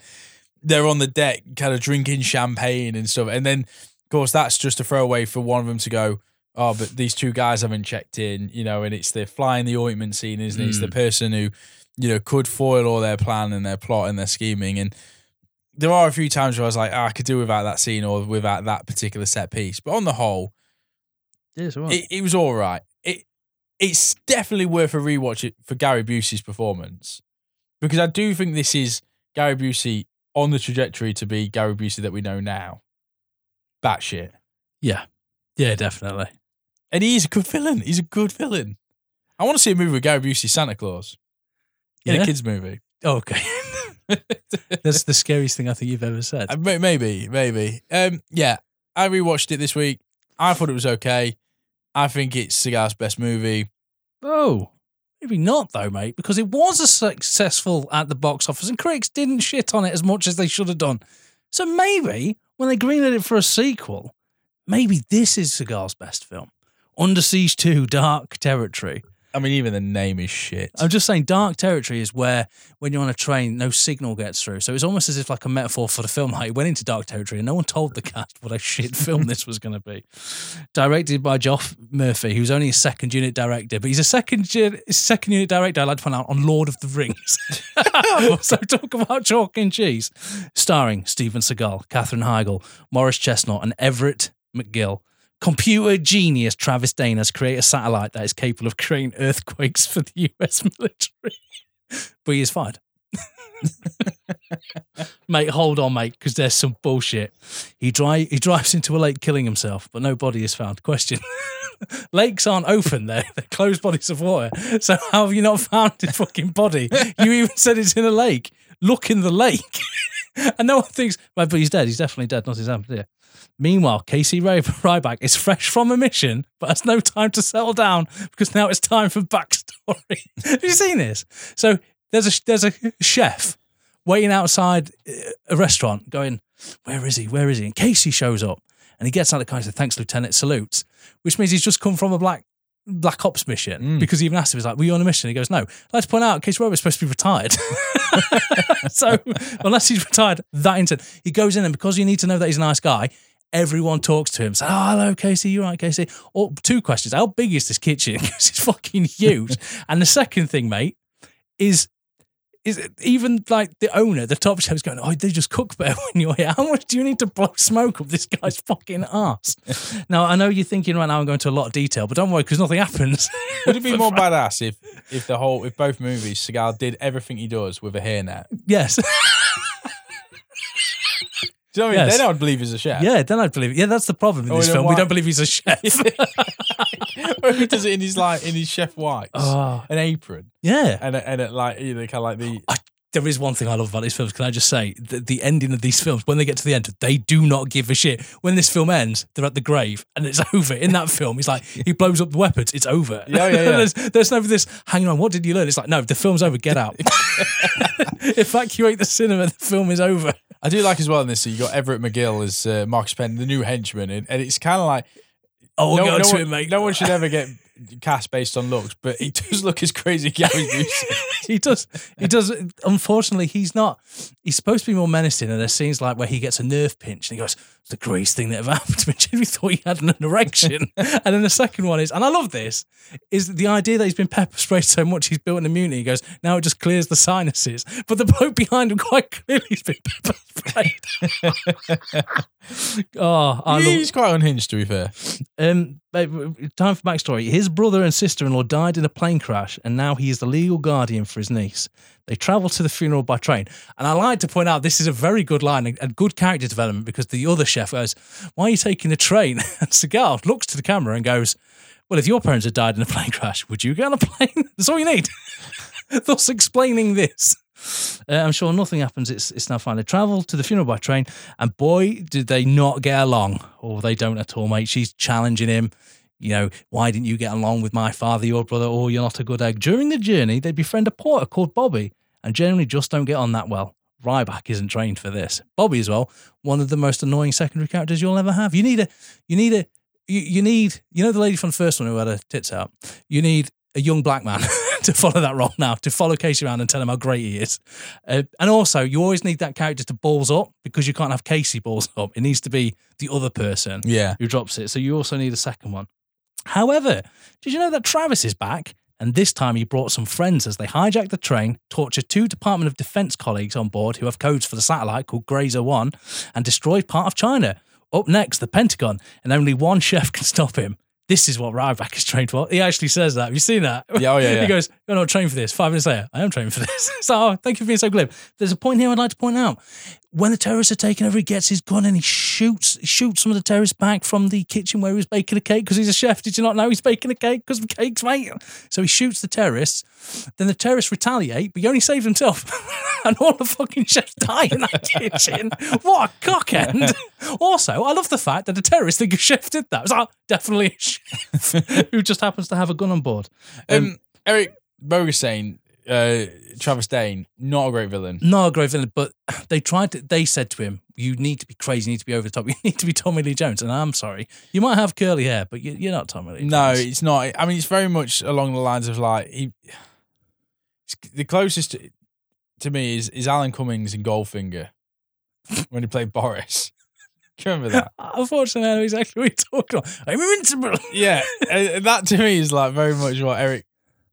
they're on the deck, kind of drinking champagne and stuff, and then, of course, that's just a throwaway for one of them to go. Oh, but these two guys haven't checked in, you know, and it's the flying the ointment scene, isn't it? It's the mm. person who, you know, could foil all their plan and their plot and their scheming, and there are a few times where I was like, "Ah, I could do without that scene or without that particular set piece. But on the whole, Yes, it, it was all right. It it's definitely worth a rewatch it for Gary Busey's performance because I do think this is Gary Busey on the trajectory to be Gary Busey that we know now. Batshit. yeah, yeah, definitely. And he's a good villain. He's a good villain. I want to see a movie with Gary Busey Santa Claus in Yeah? a kids movie. Okay, that's the scariest thing I think you've ever said. Uh, may- Maybe, maybe. Um, yeah, I rewatched it this week. I thought it was okay. I think it's Seagal's best movie. Oh, maybe not though, mate, because it was a successful at the box office, and critics didn't shit on it as much as they should have done. So maybe when they greenlit it for a sequel, maybe this is Seagal's best film. Under Siege 2, Dark Territory. I mean, even the name is shit. I'm just saying, Dark Territory is where when you're on a train, no signal gets through. So it's almost as if like a metaphor for the film. Like it went into Dark Territory and no one told the cast what a shit film this was going to be. Directed by Geoff Murphy, who's only a second unit director, but he's a second second unit director. I'd like to point out on Lord of the Rings. so talk about chalk and cheese. Starring Steven Seagal, Katherine Heigl, Morris Chestnut, and Everett McGill. Computer genius Travis Dane has created a satellite that is capable of creating earthquakes for the US military. but he is fired. mate, hold on, mate, because there's some bullshit. He dri- he drives into a lake killing himself, but no body is found. Question. Lakes aren't open there. They're closed bodies of water. So how have you not found his fucking body? You even said it's in a lake. Look in the lake. and no one thinks, right, but he's dead. He's definitely dead. Nothing's happened here. Meanwhile, Casey Ry- Ryback is fresh from a mission, but has no time to settle down because now it's time for backstory. Have you seen this? So there's a there's a chef waiting outside uh, a restaurant, going, "Where is he? Where is he?" And Casey shows up, and he gets out of the car and says, "Thanks, Lieutenant." Salutes, which means he's just come from a black black ops mission Mm. because he even asked him, he's like, Were you on a mission? He goes, No. I'd like to point out, Casey Ryback's supposed to be retired. so unless he's retired that instant, he goes in and because you need to know that he's a nice guy, everyone talks to him. So, oh, hello, Casey. You right, Casey? Or two questions. How big is this kitchen? Because it's fucking huge. and the second thing, mate, is is it even like the owner, the top chef's going, oh, they just cook better when you're here. How much do you need to blow smoke up this guy's fucking ass? now, I know you're thinking right now I'm going to a lot of detail, but don't worry because nothing happens. Would it be more badass if if the whole if both movies Seagal did everything he does with a hairnet? yes. Do you know what I mean? Yes. Then I would believe he's a chef. yeah, then I'd believe it. Yeah, that's the problem in Oh, this then film. We don't believe he's a chef. or if he does it in his like in his chef whites, oh, an apron, yeah. and and it like you know kind of like the There is one thing I love about these films. Can I just say the, the ending of these films? When they get to the end, they do not give a shit. When this film ends, they're at the grave and it's over. In that film, he's like he blows up the weapons. It's over. Yeah, yeah, yeah. there's, there's no this. hanging on, what did you learn? It's like no, the film's over. Get out. Evacuate the cinema. The film is over. I do like as well in this. So you got Everett McGill as uh, Marcus Penn, the new henchman, and, and it's kind of like Oh, we'll no, get no, onto one, it, mate. no one should ever get cast based on looks, but he does look as crazy as Gary Busey. he does. He does. Unfortunately, he's not. He's supposed to be more menacing, and there's scenes like where he gets a nerve pinch, and he goes, "It's the greatest thing that ever happened to me." Jimmy thought he had an erection, and then the second one is, and I love this, is the idea that he's been pepper sprayed so much he's built an immunity. He goes, now it just clears the sinuses, but the bloke behind him quite clearly has been pepper sprayed. oh, I love. He's quite unhinged, to be fair. Um, time for backstory. His brother and sister-in-law died in a plane crash, and now he is the legal guardian for his niece. They travel to the funeral by train, and I like to point out this is a very good line and, good character development because the other chef goes, "Why are you taking the train?" And Seagal looks to the camera and goes, "Well, if your parents had died in a plane crash, would you get on a plane? That's all you need." Thus explaining this. Uh, I'm sure nothing happens. It's it's now fine. They travel to the funeral by train, and boy, did they not get along. Or they don't at all, mate. She's challenging him. You know, why didn't you get along with my father, your brother? Oh, you're not a good egg. During the journey, they befriend a porter called Bobby, and generally just don't get on that well. Ryback isn't trained for this. Bobby as well, one of the most annoying secondary characters you'll ever have. You need a, you need a, you, you need, you know, the lady from the first one who had her tits out. You need a young black man to follow that role now, to follow Casey around and tell him how great he is. Uh, and also, you always need that character to balls up because you can't have Casey balls up. It needs to be the other person Yeah. who drops it. So you also need a second one. However, did you know that Travis is back? And this time he brought some friends as they hijack the train, torture two Department of Defense colleagues on board who have codes for the satellite called Grazer 1, and destroy part of China. Up next, the Pentagon, and only one chef can stop him. This is what Ryback is trained for. He actually says that. Have you seen that? Yeah, oh, yeah, yeah. he goes, You're not trained for this. Five minutes later, I am trained for this. so, oh, thank you for being so glib. There's a point here I'd like to point out. When the terrorists are taken over, he gets his gun and he shoots he shoots some of the terrorists back from the kitchen where he was baking a cake because he's a chef. Did you not know he's baking a cake because of cakes, mate? So he shoots the terrorists. Then the terrorists retaliate, but he only saves himself. and all the fucking chefs die in that kitchen. What a cockend. also, I love the fact that the terrorists think a chef did that. It's like, definitely a chef who just happens to have a gun on board. Um, Eric Bogosian, uh, Travis Dane, not a great villain. not a great villain, but they tried to, they said to him, you need to be crazy, you need to be over the top, you need to be Tommy Lee Jones. And I'm sorry, you might have curly hair, but you, you're not Tommy Lee No, it's not. I mean, it's very much along the lines of like he. The closest to, to me is is Alan Cummings in Goldfinger when he played Boris. Do you remember that? Unfortunately, I know exactly what you're talking about. I'm invincible. yeah, and that to me is like very much what Eric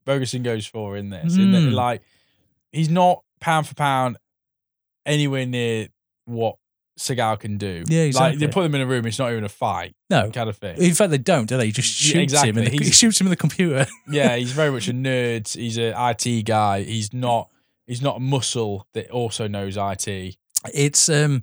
Bogosian goes for in this. In that, Mm. like, he's not pound for pound anywhere near what Seagal can do. Yeah, exactly. Like they put him in a room, it's not even a fight No. kind of thing. In fact, they don't, do they? He just Yeah, shoots him. exactly. In the, he shoots him in the computer. yeah, he's very much a nerd. He's an IT guy. He's not. He's not a muscle that also knows IT. It's um,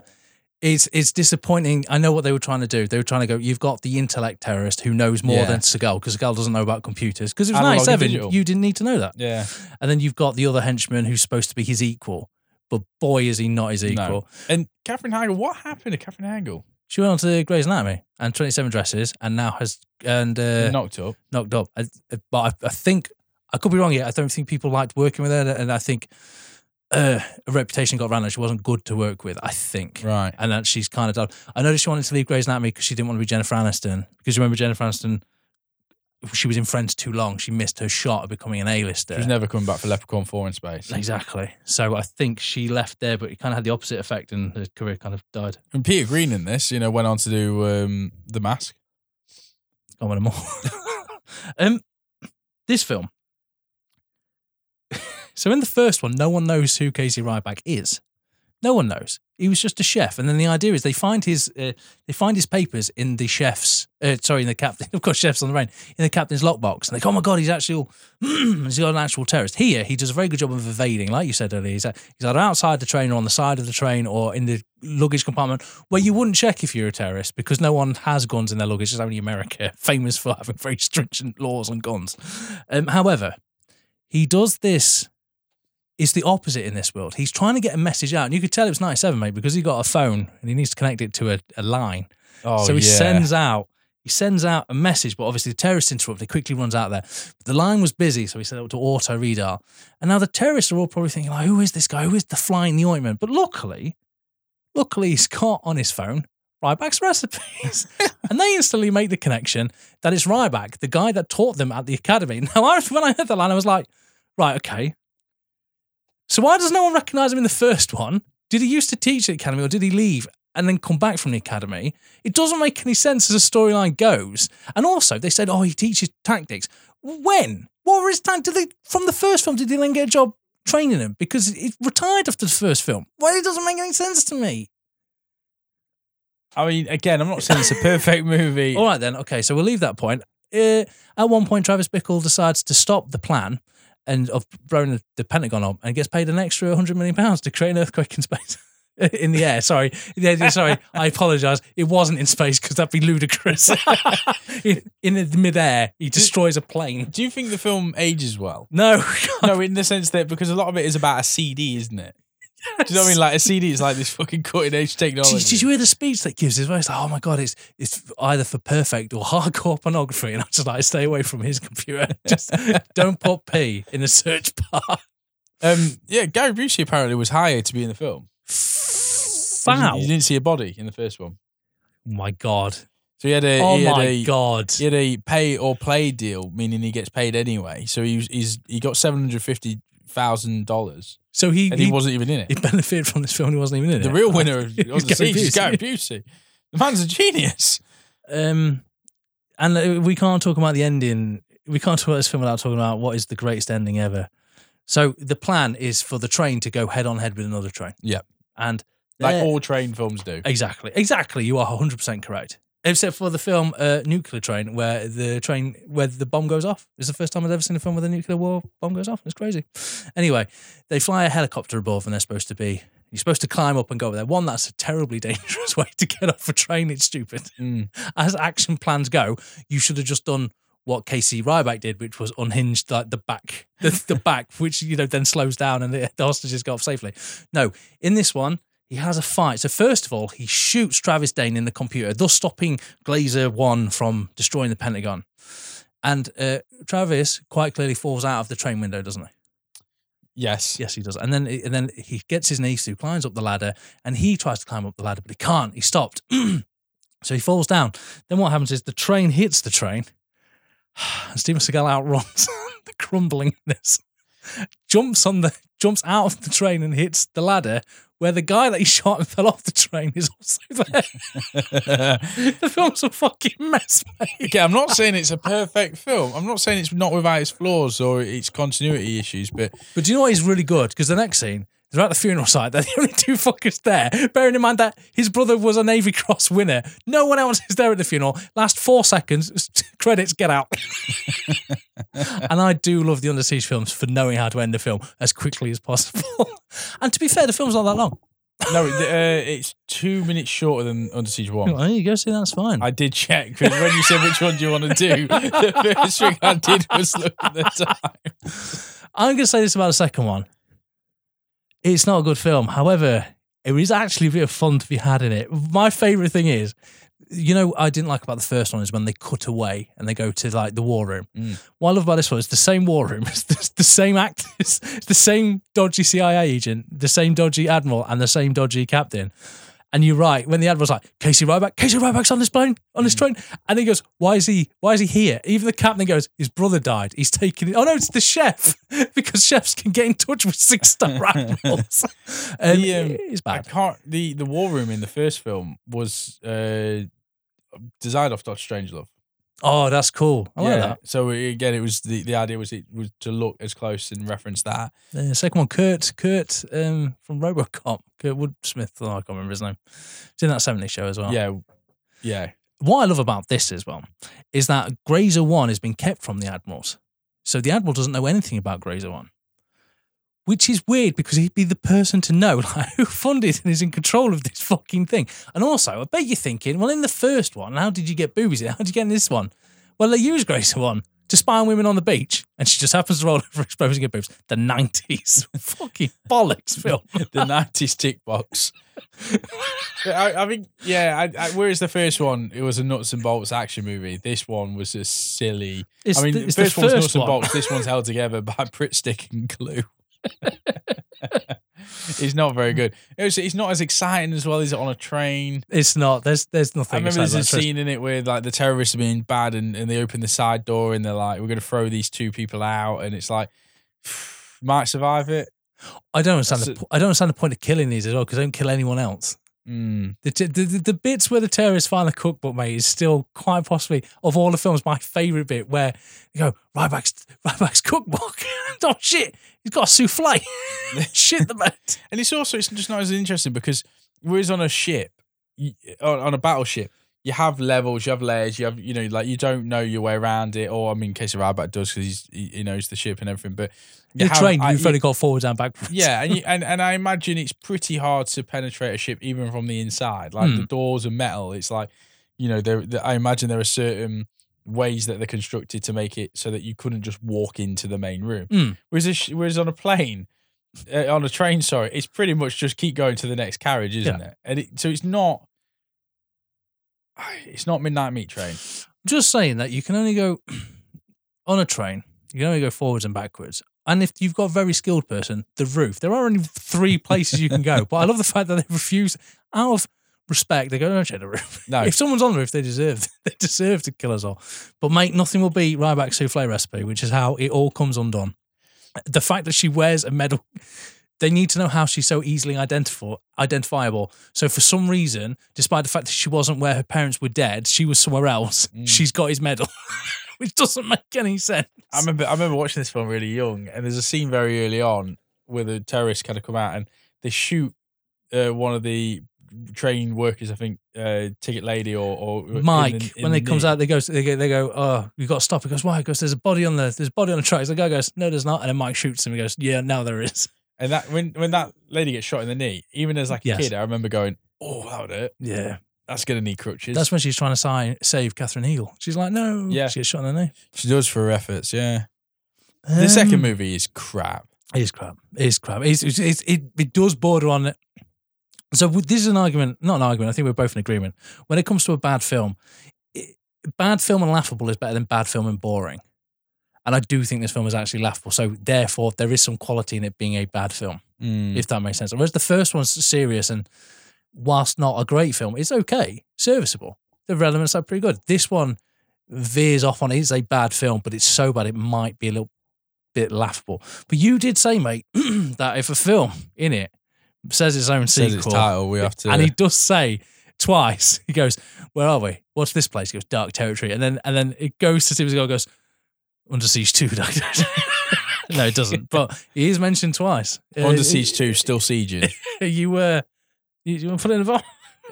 it's it's disappointing. I know what they were trying to do. They were trying to go. You've got the intellect terrorist who knows more Yeah. than Seagal because Seagal doesn't know about computers. Because it was Analog ninety seven, digital. you didn't need to know that. Yeah, And then you've got the other henchman who's supposed to be his equal, but boy is he not his equal. No. and Katherine Heigl. What happened to Katherine Heigl? She went on to Grey's Anatomy and Twenty Seven Dresses, and now has and uh, Knocked up. knocked up. I, but I, I think I could be wrong here. I don't think people liked working with her, and I think uh, a reputation got around that she wasn't good to work with. I think. Right. And that she's kind of done. I noticed she wanted to leave Grey's Anatomy because she didn't want to be Jennifer Aniston. Because you remember Jennifer Aniston, she was in Friends too long. She missed her shot of becoming an A-lister. She's never coming back for Leprechaun Four in space. exactly. So I think she left there, but it kind of had the opposite effect, and her career kind of died. And Peter Greene in this, you know, went on to do um, the Mask. With them all. um, this film. So in the first one, no one knows who Casey Ryback is. No one knows. He was just a chef, and then the idea is they find his uh, they find his papers in the chef's uh, sorry in the captain of course chef's on the rain in the captain's lockbox, and they go oh my god he's actually he's got an actual terrorist. Here he does a very good job of evading, like you said earlier. He's, he's either outside the train or on the side of the train or in the luggage compartment where you wouldn't check if you're a terrorist because no one has guns in their luggage. It's only America, famous for having very stringent laws on guns. Um, however, he does this it's the opposite in this world. He's trying to get a message out, and you could tell it was 97, mate, because he got a phone and he needs to connect it to a, a line. Oh, so he yeah. sends out he sends out a message, but obviously the terrorists interrupt. He quickly runs out there. The line was busy, so he set it to auto readout. And now the terrorists are all probably thinking, like, who is this guy? Who is the fly in the ointment? But luckily, luckily he's got on his phone Ryback's recipes. and they instantly make the connection that it's Ryback, the guy that taught them at the academy. Now, when I heard the line, I was like, right, okay. So why does no one recognize him in the first one? Did he used to teach at the academy or did he leave and then come back from the academy? It doesn't make any sense as a storyline goes. And also, they said, oh, he teaches tactics. When? What were his tactics? Did they, from the first film, did he then get a job training him? Because he retired after the first film. Well, it doesn't make any sense to me. I mean, again, I'm not saying it's a perfect movie. All right, then. Okay, so we'll leave that point. Uh, at one point, Travis Bickle decides to stop the plan and of blowing the, Pentagon up and gets paid an extra 100 million pounds to create an earthquake in space. in the air, sorry. Yeah, sorry, I apologize. It wasn't in space because that'd be ludicrous. in, in the midair, he destroys a plane. Do you think the film ages well? No, No, in the sense that because a lot of it is about a CD, isn't it? Do you know what I mean? Like a CD is like this fucking cutting edge technology. Did, did you hear the speech that gives as well? It's like, oh my god, it's it's either for perfect or hardcore pornography, and I just like stay away from his computer. Just don't put P in the search bar. Um, yeah, Gary Busey apparently was hired to be in the film. Wow! You didn't see a body in the first one, Oh my god! so he had a Oh he had my a, god! he had a pay or play deal, meaning he gets paid anyway. So he was, he's he got seven hundred fifty thousand dollars, So he and he, he, wasn't even in it. he benefited from this film. He wasn't even in the it. The real winner of, It was of the season is Gary Busey. The man's a genius. Um, and uh, we can't talk about the ending. We can't talk about this film without talking about what is the greatest ending ever. So the plan is for the train to go head on head with another train. Yep. And Like all train films do. Exactly. Exactly. You are 100% correct. Except for the film uh, Nuclear Train, where the train, where the bomb goes off. It's the first time I've ever seen a film where the nuclear war bomb goes off. It's crazy. Anyway, they fly a helicopter above and they're supposed to be, you're supposed to climb up and go over there. One, that's a terribly dangerous way to get off a train. It's stupid. Mm. As action plans go, you should have just done what Casey Ryback did, which was unhinged like the back, the, the back, which you know then slows down and the, the hostages go off safely. No, in this one, he has a fight. So first of all, he shoots Travis Dane in the computer, thus stopping Grazer One from destroying the Pentagon. And uh, Travis quite clearly falls out of the train window, doesn't he? Yes. Yes, he does. And then and then he gets his knees through, climbs up the ladder, and he tries to climb up the ladder, but he can't. He stopped. so he falls down. Then what happens is the train hits the train, and Steven Seagal outruns the crumblingness, jumps on the jumps out of the train and hits the ladder. Where the guy that he shot and fell off the train is also there. the film's a fucking mess, mate. Okay, I'm not saying it's a perfect film. I'm not saying it's not without its flaws or its continuity issues, but But do you know what is really good? Because the next scene, they're at the funeral site. They're the only two fuckers there. Bearing in mind that his brother was a Navy Cross winner. No one else is there at the funeral. Last four seconds, credits, get out. and I do love the Under Siege films for knowing how to end a film as quickly as possible. and to be fair, the film's not that long. no, uh, it's two minutes shorter than Under Siege One. Well, there you go. See, that's fine. I did check because when you said which one do you want to do, the first thing I did was look at the time. I'm going to say this about the second one. It's not a good film. However, it is actually a bit of fun to be had in it. My favourite thing is, you know, I didn't like about the first one is when they cut away and they go to like the war room. Mm. What I love about this one is the same war room, it's the, the same actors, it's the same dodgy CIA agent, the same dodgy admiral, and the same dodgy captain. And you're right. When the admiral's like, Casey Ryback, Casey Ryback's on this plane, on this train. And he goes, Why is he why is he here? Even the captain goes, His brother died. He's taking it. Oh no, it's the chef. because chefs can get in touch with six star admirals. and The, um, it's I can't. The the war room in the first film was uh, designed off Doctor Strangelove. Oh, that's cool. I like that. So again, it was the, the idea was it was to look as close and reference that. The second one, Kurt, Kurt um, from RoboCop, Kurtwood Smith. Oh, I can't remember his name. He's in that 70s show as well. Yeah, yeah. What I love about this as well is that Grazer 1 has been kept from the Admirals. So the Admiral doesn't know anything about Grazer 1. Which is weird because he'd be the person to know like, who funded and is in control of this fucking thing. And also, I bet you're thinking, well, in the first one, how did you get boobies in? How did you get in this one? Well, they use Grazer 1 to spy on women on the beach, and she just happens to roll over exposing her boobs. The 90s. fucking bollocks film. the nineties tick box. I, I think, yeah. I, I, whereas the first one, it was a nuts and bolts action movie. This one was a silly. It's I mean, the- the it's the first one's first nuts and bolts. This one's held together by Pritt stick and glue. it's not very good. It's, it's not as exciting as well Is it on a train. It's not. There's there's nothing. I remember there's a scene in it where like the terrorists are being bad and, and they open the side door and they're like, we're going to throw these two people out. And it's like, might survive it. I don't understand. The, That's po- I don't understand the point of killing these as well because they don't kill anyone else. Mm. The, the, the the bits where the terrorists find the cookbook, mate, is still quite possibly of all the films my favourite bit. Where you go Ryback's Ryback's cookbook. oh shit, he's got a souffle. shit the bed. And it's also, it's just not as interesting because whereas on a ship, you, on, on a battleship, you have levels, you have layers, you have, you know, like you don't know your way around it. Or, I mean, in case of Ryback does because he, he knows the ship and everything. But you The have- train I- you've only got forwards and backwards. Yeah, and, you, and and I imagine it's pretty hard to penetrate a ship even from the inside. Like the Hmm. doors are metal. It's like you know, there- I imagine there are certain ways that they're constructed to make it so that you couldn't just walk into the main room. Hmm. Whereas a whereas on a plane, uh, on a train, sorry, it's pretty much just keep going to the next carriage, isn't it? And it, so it's not. It's not midnight meat train. just saying that you can only go on a train. You can only go forwards and backwards. And if you've got a very skilled person, the roof. There are only three places you can go. But I love the fact that they refuse, out of respect, they go, "Don't check the roof." No. If someone's on the roof, they deserve they deserve to kill us all. But mate, nothing will beat Ryback's souffle recipe, which is how it all comes undone. The fact that she wears a medal, they need to know how she's so easily identifiable. Identifiable. So for some reason, despite the fact that she wasn't where her parents were dead, she was somewhere else. Mm. She's got his medal, which doesn't make any sense. I remember I remember watching this film really young, and there's a scene very early on where the terrorists kind of come out and they shoot uh, one of the train workers, I think, uh, ticket lady or, or in Mike, the- in when the comes knee. out, they go, they go, they go, oh, you got to stop. He goes, why? He goes, there's a body on the, there's a body on the tracks. The guy goes, no, there's not. And then Mike shoots him. He goes, yeah, now there is. and that when when that lady gets shot in the knee, even as like a Yes. kid, I remember going, "Oh, that would hurt. Yeah, That's gonna need crutches." that's when she's trying to si- save Katherine Heigl. She's like, no, Yeah. she gets shot in the knee. she does for her efforts. Yeah, the second Um, movie is crap. It is crap. It is crap. It's, it's, it's, it, it does border on it. So this is an argument, not an argument. I think we're both in agreement. When it comes to a bad film, it, bad film and laughable is better than bad film and boring. And I do think this film is actually laughable. So therefore, there is some quality in it being a bad film, Mm. if that makes sense. Whereas the first one's serious and whilst not a great film, it's okay, serviceable. The elements are pretty good. This one veers off on it's a bad film, but it's so bad it might be a little bit laughable. But you did say, mate, that if a film in it says its own Says sequel, its title. We have to. and he does say twice, he goes, "Where are we? What's this place?" He goes, "Dark Territory," and then and then it goes to Steven Seagal, goes, "Under Siege Two, Dark Territory." no, it doesn't. But he is mentioned twice. Uh, Under Siege Two, still sieging. You uh, you, you want to put it in the vault?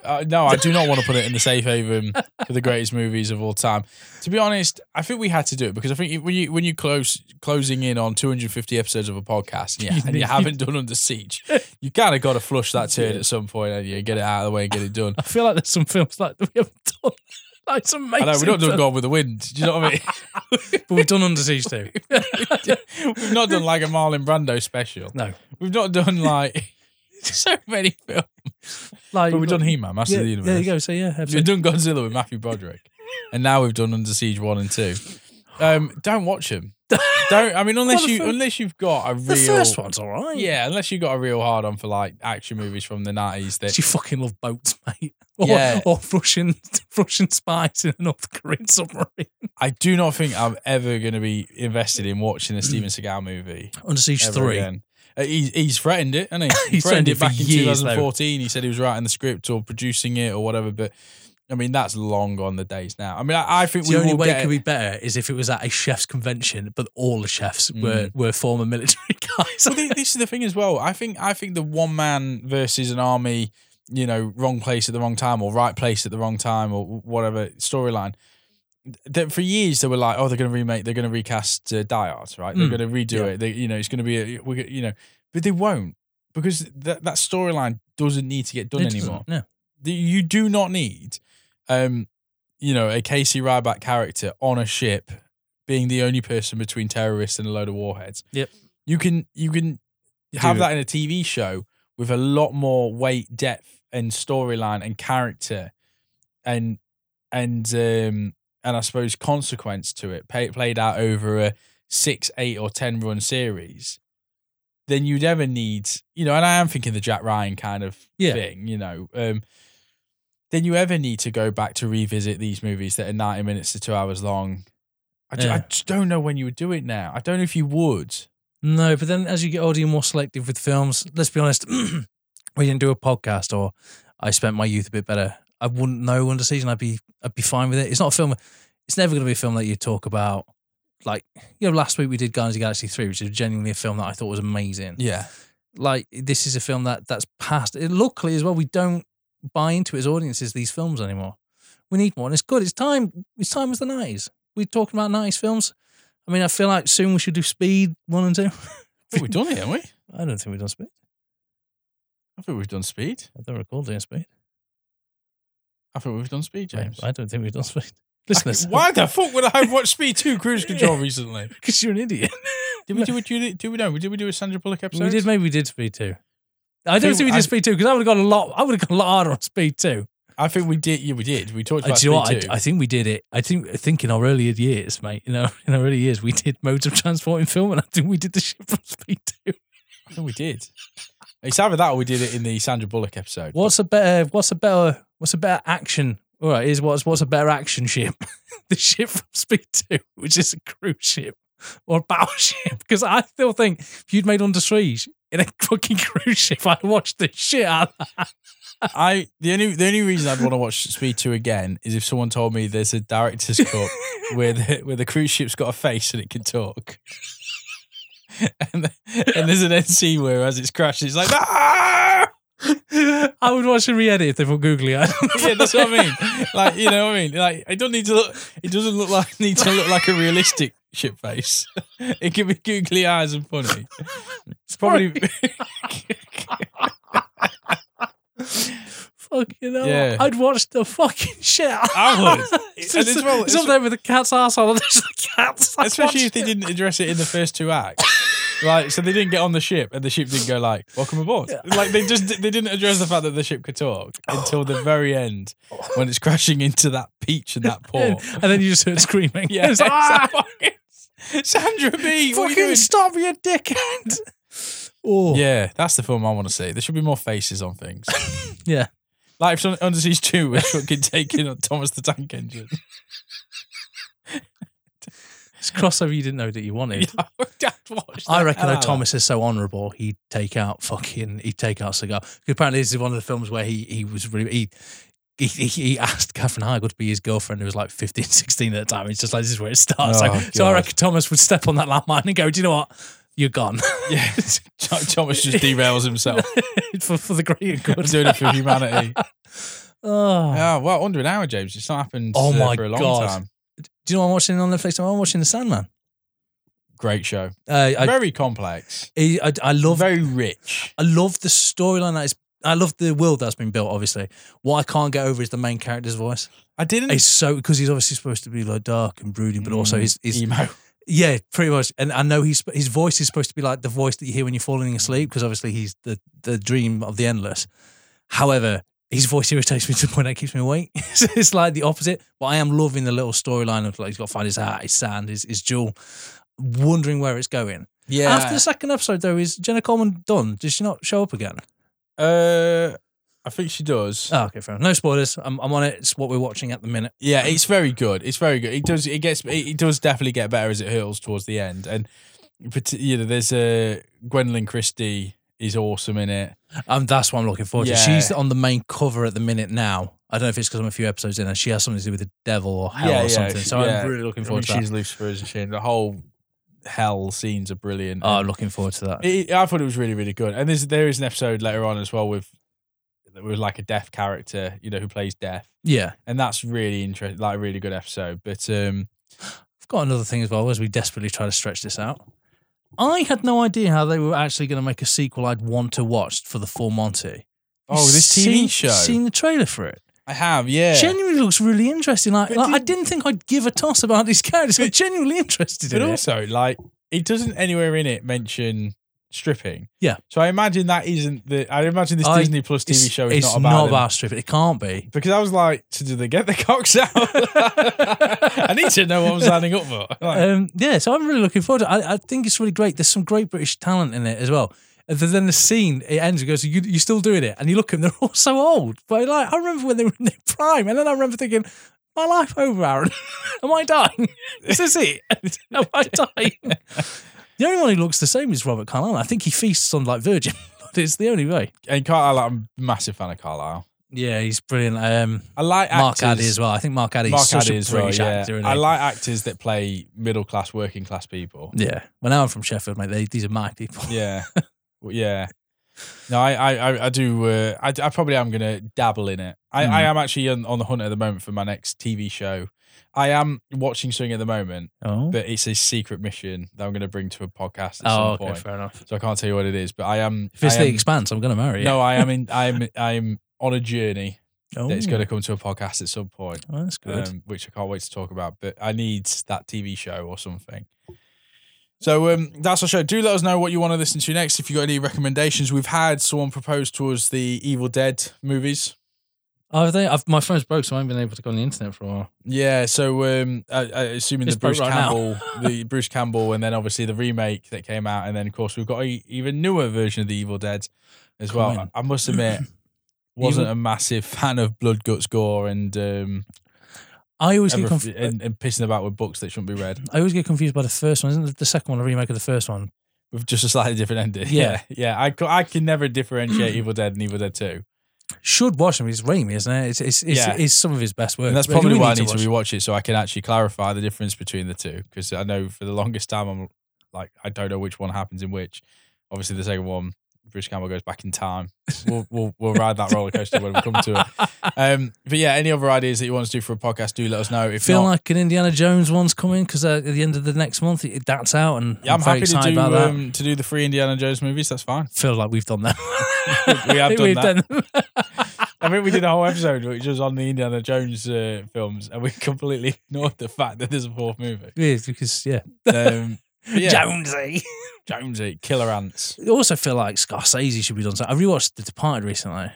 Uh, no, I do not want to put it in the safe haven for the greatest movies of all time. To be honest, I think we had to do it because I think when you when you close closing in on 250 episodes of a podcast, yeah, and you haven't done Under Siege, you kind of got to flush that turd at some point, and you get it out of the way and get it done. I feel like there's some films like that we haven't done. Like some I amazing. know we've not done Gone with the Wind. Do you know what I mean? but we've done Under Siege Two. we've not done like a Marlon Brando special. No, We've not done like so many films. Like But we've done He-Man, Master Yeah, of the Universe. there you go. So yeah, We've done Godzilla with Matthew Broderick, and now we've done Under Siege one and two. Um, don't watch them. Don't. I mean, unless Well, you unless you've got a real the first one's all right. Yeah, unless you've got a real hard on for like action movies from the nineties. That You fucking love boats, mate. Or, Yeah. or Russian Russian spies in a North Korean submarine. I do not think I'm ever going to be invested in watching a Steven Seagal movie. Under Siege Three. Again. Uh, he's, he's threatened it, hasn't he? He He's threatened threatened it back in years, though. 2014. He said he was writing the script or producing it or whatever, but I mean, that's long gone the days now. I mean, I, I think The we only way it could be better is if it was at a chef's convention, but all the chefs were, Mm. were former military guys. well, this is the thing as well. I think I think the one man versus an army, you know, wrong place at the wrong time or right place at the wrong time or whatever storyline. That for years they were like, oh, they're going to remake, they're going to recast uh, Die Hard, right? They're Mm. going to redo Yeah. it. They, you know, it's going to be, a, we're, go- you know, but they won't because that that storyline doesn't need to get done It doesn't, anymore. No. The- You do not need, um, you know, a Casey Ryback character on a ship being the only person between terrorists and a load of warheads. Yep. You can you can have do. that in a TV show with a lot more weight, depth, and storyline and character, and and um and I suppose consequence to it, pay, played out over a six, eight, or ten run series. Then you'd ever need, you know, and I am thinking the Jack Ryan kind of Yeah. thing, you know. Um, then you ever need to go back to revisit these movies that are ninety minutes to two hours long? I, ju- I just don't know when you would do it now. I don't know if you would. No, but then as you get older, you're more selective with films. Let's be honest, we didn't do a podcast or I spent my youth a bit better. I wouldn't know Under and I'd be I'd be fine with it. It's not a film it's never gonna be a film that you talk about like you know, last week we did Guardians of the Galaxy 3, which is genuinely a film that I thought was amazing. Yeah, Like this is a film that that's past it, luckily as well, we don't buy into it as audiences these films anymore. We need more and it's good. It's time it's time as the nineties. We're talking about nineties films. I mean, I feel like soon we should do Speed one and two. We've done it, haven't we? I don't think we've done Speed. I think we've done Speed. I don't recall doing Speed. I thought we've done Speed, James. I don't think we've done Speed. Listeners, Why the fuck would I have watched Speed 2 Cruise Control recently? Because you're an idiot. Did we do it? Did we know? Did we do a Sandra Bullock episode? we did. Maybe we did Speed two. I don't think think we I- did Speed two because I would have gone a lot. I would have gone a lot harder on Speed two. I think we did. Yeah, we did. We talked Uh, about do you know what? Speed 2. I, I think we did it. I think. I think in our earlier years, mate. You know, in our early years, we did modes of transport in film, and I think we did the shit from Speed two. I think we did. It's either that or we did it in the Sandra Bullock episode. What's a better? What's a better? What's a better action? All right, is what's what's a better action ship? the ship from Speed Two, which is a cruise ship or a battleship? Because I still think if you'd made Under Siege in a fucking cruise ship, I'd watch the shit out of that. I the only the only reason I'd want to watch Speed Two again is if someone told me there's a director's cut where the where the cruise ship's got a face and it can talk, and and there's an scene where as it's crashing, it's like ah! I would watch a re-edit if they put googly eyes. yeah, that's what I mean. Like you know what I mean? Like it doesn't need to look. It doesn't look like need to look like a realistic ship face. It can be googly eyes and funny. It's probably Fucking hell. Yeah. I'd watch the fucking shit. I would. It's, And as well- it's up there with the cat's arsehole and there's the cats. Especially if they didn't address it in the first two acts. Like, so they didn't get on the ship, and the ship didn't go like, "Welcome aboard." Like they just they didn't address the fact that the ship could talk until the very end when it's crashing into that beach and that port. And then you just heard screaming. Yeah, It's like, "Ah, Sandra B. What are you fucking stop, you dickhead. Oh, Yeah, that's the film I want to see. There should be more faces on things. Yeah. Like if someone- Under Siege 2 was fucking taking on Thomas the Tank Engine. It's crossover you didn't know that you wanted. I'd I reckon though Thomas is so honourable, he'd take out fucking, he'd take out Seagal. 'Cause Apparently, this is one of the films where he he was really he. He, he, he asked Katherine Heigl to be his girlfriend, who was like 15, 16 at the time. It's just like, this is where it starts. Oh, so, so I reckon Thomas would step on that landmine and go, Do you know what? You're gone. Yeah, Thomas just derails himself. for, for the greater good. doing it for humanity. Oh. Yeah, well, under an hour, James. It's not happened Oh uh, my for a long God. time. Do you know what I'm watching on Netflix? I'm watching The Sandman. Great show. Uh, I, Very complex. I, I, I love very rich. I love the storyline that is. I love the world that's been built. Obviously, what I can't get over is the main character's voice. I didn't. It's so because he's obviously supposed to be like dark and brooding, but also he's, his, his emo. Yeah, pretty much. And I know he's his voice is supposed to be like the voice that you hear when you're falling asleep because obviously he's the the dream of the endless. However, his voice irritates me to the point that it keeps me awake. it's, it's like the opposite. But I am loving the little storyline of like he's got to find his hat, his sand, his his jewel. Wondering where it's going. Yeah. After the second episode, though, is Jenna Coleman done? Does she not show up again? uh, I think she does. Oh, okay, fair enough. No spoilers. I'm, I'm on it. It's what we're watching at the minute. Yeah, it's very good. It's very good. It does. It gets. It, it does definitely get better as it hurtles towards the end. And but, you know, there's a Gwendoline Christie is awesome in it. Um, that's what I'm looking forward Yeah. to. She's on the main cover at the minute now. I don't know if it's because I'm a few episodes in and she has something to do with the devil or hell Yeah, or yeah, something. So. I'm really looking I mean, forward to that. she's Lucifer, isn't she? And the whole hell scenes are brilliant. Oh, I'm And looking forward to that. it, I thought it was really, really good. And there's there is an episode later on as well with with like a deaf character, you know, who plays deaf, yeah. and that's really interesting, like a really good episode. But um, I've got another thing as well as we desperately try to stretch this out. I had no idea how they were actually going to make a sequel I'd want to watch for the Full Monty. oh, this TV Seen- show, Seen the trailer for it. I have, yeah. Genuinely looks really interesting. Like, But like, I did- didn't think I'd give a toss about these characters. I'm genuinely interested but in it. also, like, it doesn't anywhere in it mention stripping. Yeah. So I imagine that isn't the. I imagine this I- Disney Plus TV show is it's not about. them. about stripping. It can't be. Because I was like, so do they get the cocks out? I need to know what I'm signing up for. Like, Um, yeah, so I'm really looking forward to it. I, I think it's really great. There's some great British talent in it as well. And then the scene, it ends, it goes, you, you're still doing it. And you look at them, they're all so old. But like, I remember when they were in their prime. And then I remember thinking, my life over, Aaron. Am I dying? Is this it? Am I dying? The only one who looks the same is Robert Carlyle. I think he feasts on like Virgin. But it's the only way. and Carlyle, I'm a massive fan of Carlyle. Yeah, he's brilliant. Um, I like Mark actors. Addy as well. I think Mark Addy Mark is such Addy a as well, British yeah. actor. I like actors that play middle class, working class people. Yeah. Well, now I'm from Sheffield, mate. They, these are my people. Yeah, yeah. No, I, I, I- I do. Uh, I, I probably am gonna dabble in it. I, I Mhm. am actually on, on the hunt at the moment for my next TV show. I am watching something at the moment, Oh, but it's a secret mission that I'm going to bring to a podcast at oh some okay, point. fair enough. So I can't tell you what it is, but I am. If it's I the am- expanse, I'm going to marry you. No, I am in. I'm. I'm on a journey oh, that's going to come to a podcast at some point, oh, that's good. um, which I can't wait to talk about. But I need that TV show or something. So um, that's our show. Do let us know what you want to listen to next. If you got any recommendations, we've had someone propose to us the Evil Dead movies. Oh, they? I've, my phone's broke, so I haven't been able to go on the internet for a while. Yeah, so um, I, I, assuming It's the Bruce broke right. Campbell, the Bruce Campbell, and then obviously the remake that came out, and then of course we've got a even newer version of the Evil Dead as well. Coming. I must admit, wasn't a massive fan of blood, guts, gore, and um, I always get ever- conf- and, and pissing about with books that shouldn't be read I always get confused by the first one. Isn't the- the second one a remake of the first one? with just a slightly different ending. Yeah. yeah, yeah. I, I can never differentiate Evil Dead and Evil Dead Two, Should watch him. It's Raimi, isn't it? It's it's, it's, Yeah. it's some of his best work. and that's probably why I need to it. rewatch it so I can actually clarify the difference between the two. Because I know for the longest time I'm like I don't know which one happens in which. Obviously, the second one, Bruce Campbell goes back in time. We'll we'll, we'll ride that roller coaster when we come to it. Um, but yeah, any other ideas that you want to do for a podcast, do let us know. If Feel not, like an Indiana Jones one's coming because uh, at the end of the next month it, that's out, and yeah, I'm, very happy to do um, to do the free Indiana Jones movies. That's fine. Feel like we've done that. We have done that. them. I think we did a whole episode which was on the Indiana Jones uh, films, and we completely ignored the fact that there's a fourth movie. Yeah, because yeah, Um, yeah, Jonesy. Jonesy, Killer Ants. I also feel like Scorsese should be done. So I rewatched The Departed recently.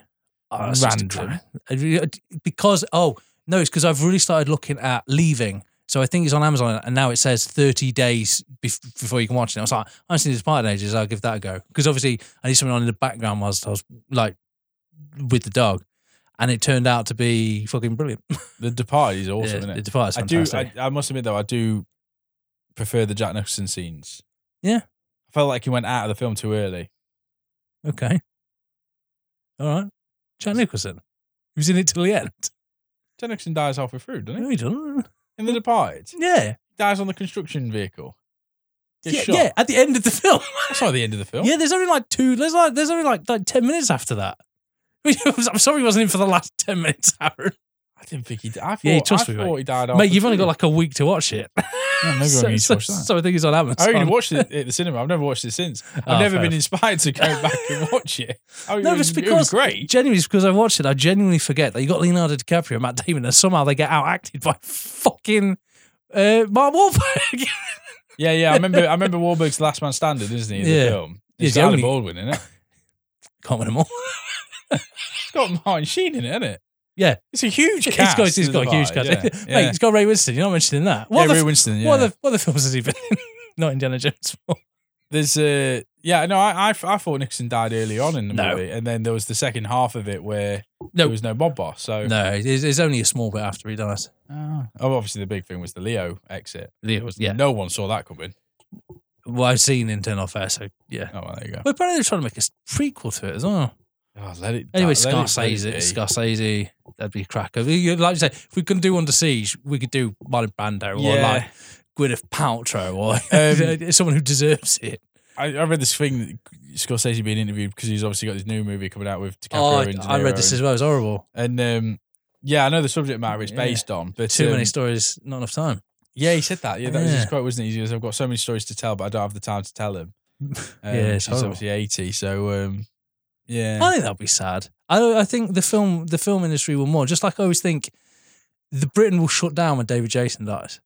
Oh, that's just a Random. crime. I re- Because oh no, it's because I've really started looking at leaving. So I think it's on Amazon, and now it says thirty days bef- before you can watch it. I was like, I haven't seen The Departed in ages. I'll give that a go because obviously I need something on in the background whilst I was like with the dog, and it turned out to be fucking brilliant. The Departed is awesome, Yeah, isn't it? The it? Departed's I do. I, I must admit though, I do prefer the Jack Nicholson scenes. Yeah. I felt like he went out of the film too early. okay, all right, Jack Nicholson. He was in it till the end. Jack Nicholson dies halfway through, doesn't he? No, he doesn't. In The Departed, Yeah, dies on the construction vehicle. Gets yeah, shot. yeah. At the end of the film. That's not the end of the film. Yeah, there's only like two. There's like there's only like like ten minutes after that. I'm sorry, he wasn't in for the last ten minutes, Aaron. I didn't think he. Died. I thought, Yeah, trust I me, thought mate. he died. Mate, you've only got like a week to watch it. Maybe so, I need to so, watch that. so I think it's on Amazon. I only watched it at the cinema. I've never watched it since. I've Oh, never been inspired to go back and watch it. Oh, No, it, was, it's it was because great. genuinely, it's because I watched it. I genuinely forget that you got Leonardo DiCaprio and Matt Damon, and somehow they get out acted by fucking uh, Mark Wahlberg. Yeah, yeah. I remember. I remember Wahlberg's Last Man Standing, isn't he? In Yeah. the film. He's It's the Alec only- Baldwin in it. Can't win them all. It's got Martin Sheen in it, isn't it? Yeah. It's a huge cast. got, it's isn't got a huge cast. Yeah, Mate, yeah. it's got Ray Winstone. You're not mentioning that. What, yeah, Ray Winstone. Yeah. what, other, what other films has he been in? not Indiana Jones. There's uh yeah no I, I I thought Nicholson died early on in the No. movie and then there was the second half of it where No. there was no mob boss so No, it's, it's only a small bit after he dies. oh, oh, obviously the big thing was the Leo exit Leo was, yeah. no one saw that coming Well, I've seen Infernal Affair, so yeah. oh well there you go But apparently they're trying to make a s- prequel to it as well. Oh, let it. Anyway, let it- let it Scorsese, be. Scorsese, that'd be a cracker. Like you say, if we couldn't do Under Siege, we could do Marlon Brando or Yeah. like Gwyneth Paltrow or Um, someone who deserves it. I, I read this thing that Scorsese being interviewed because he's obviously got this new movie coming out with DiCaprio Oh, I, I read this and, as well. It's horrible. and um, yeah, I know the subject matter it's Yeah. based on, but Too um, many stories, not enough time. Yeah, he said that. Yeah, that was his quote, wasn't it? He goes, "I've got so many stories to tell, but I don't have the time to tell them." Um, Yeah, it's he's obviously eighty, so um, yeah. I think that'd be sad. I I think the film the film industry will more. Just like I always think, the Britain will shut down when David Jason dies.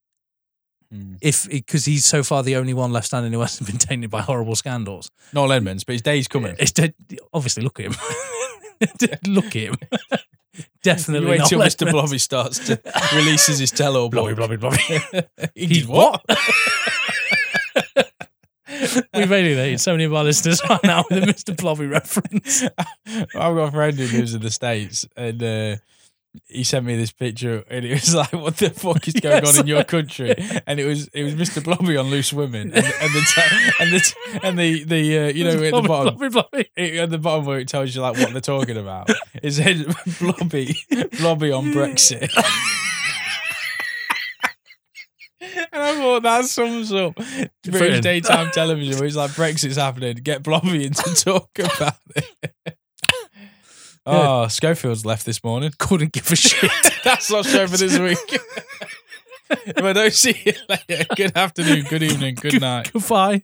Hmm. If because he's so far the only one left standing who hasn't been tainted by horrible scandals. Noel Edmonds, but his day's coming. It's dead. Obviously, look at him. look at him. Definitely You wait till Mr. Blobby starts to releases his tell-all Blobby, blobby, blobby. he He's did what? We've alienated so many of our listeners right now with a Mr. Blobby reference. I've got a friend who lives in the States and uh, he sent me this picture and it was like, what the fuck is going Yes. on in your country? And it was it was Mr. Blobby on Loose Women and, and the t- and the and the, the uh, you know at the bottom blobby, blobby. it- at the bottom where it tells you like what they're talking about. It said Blobby Blobby on Brexit. I thought that sums up British daytime television where it's like Brexit's happening, get Blobby in to talk about it. Oh, Schofield's left this morning. Couldn't give a shit. That's our show for this week. if I don't see you later, good afternoon, good evening, good night. Goodbye.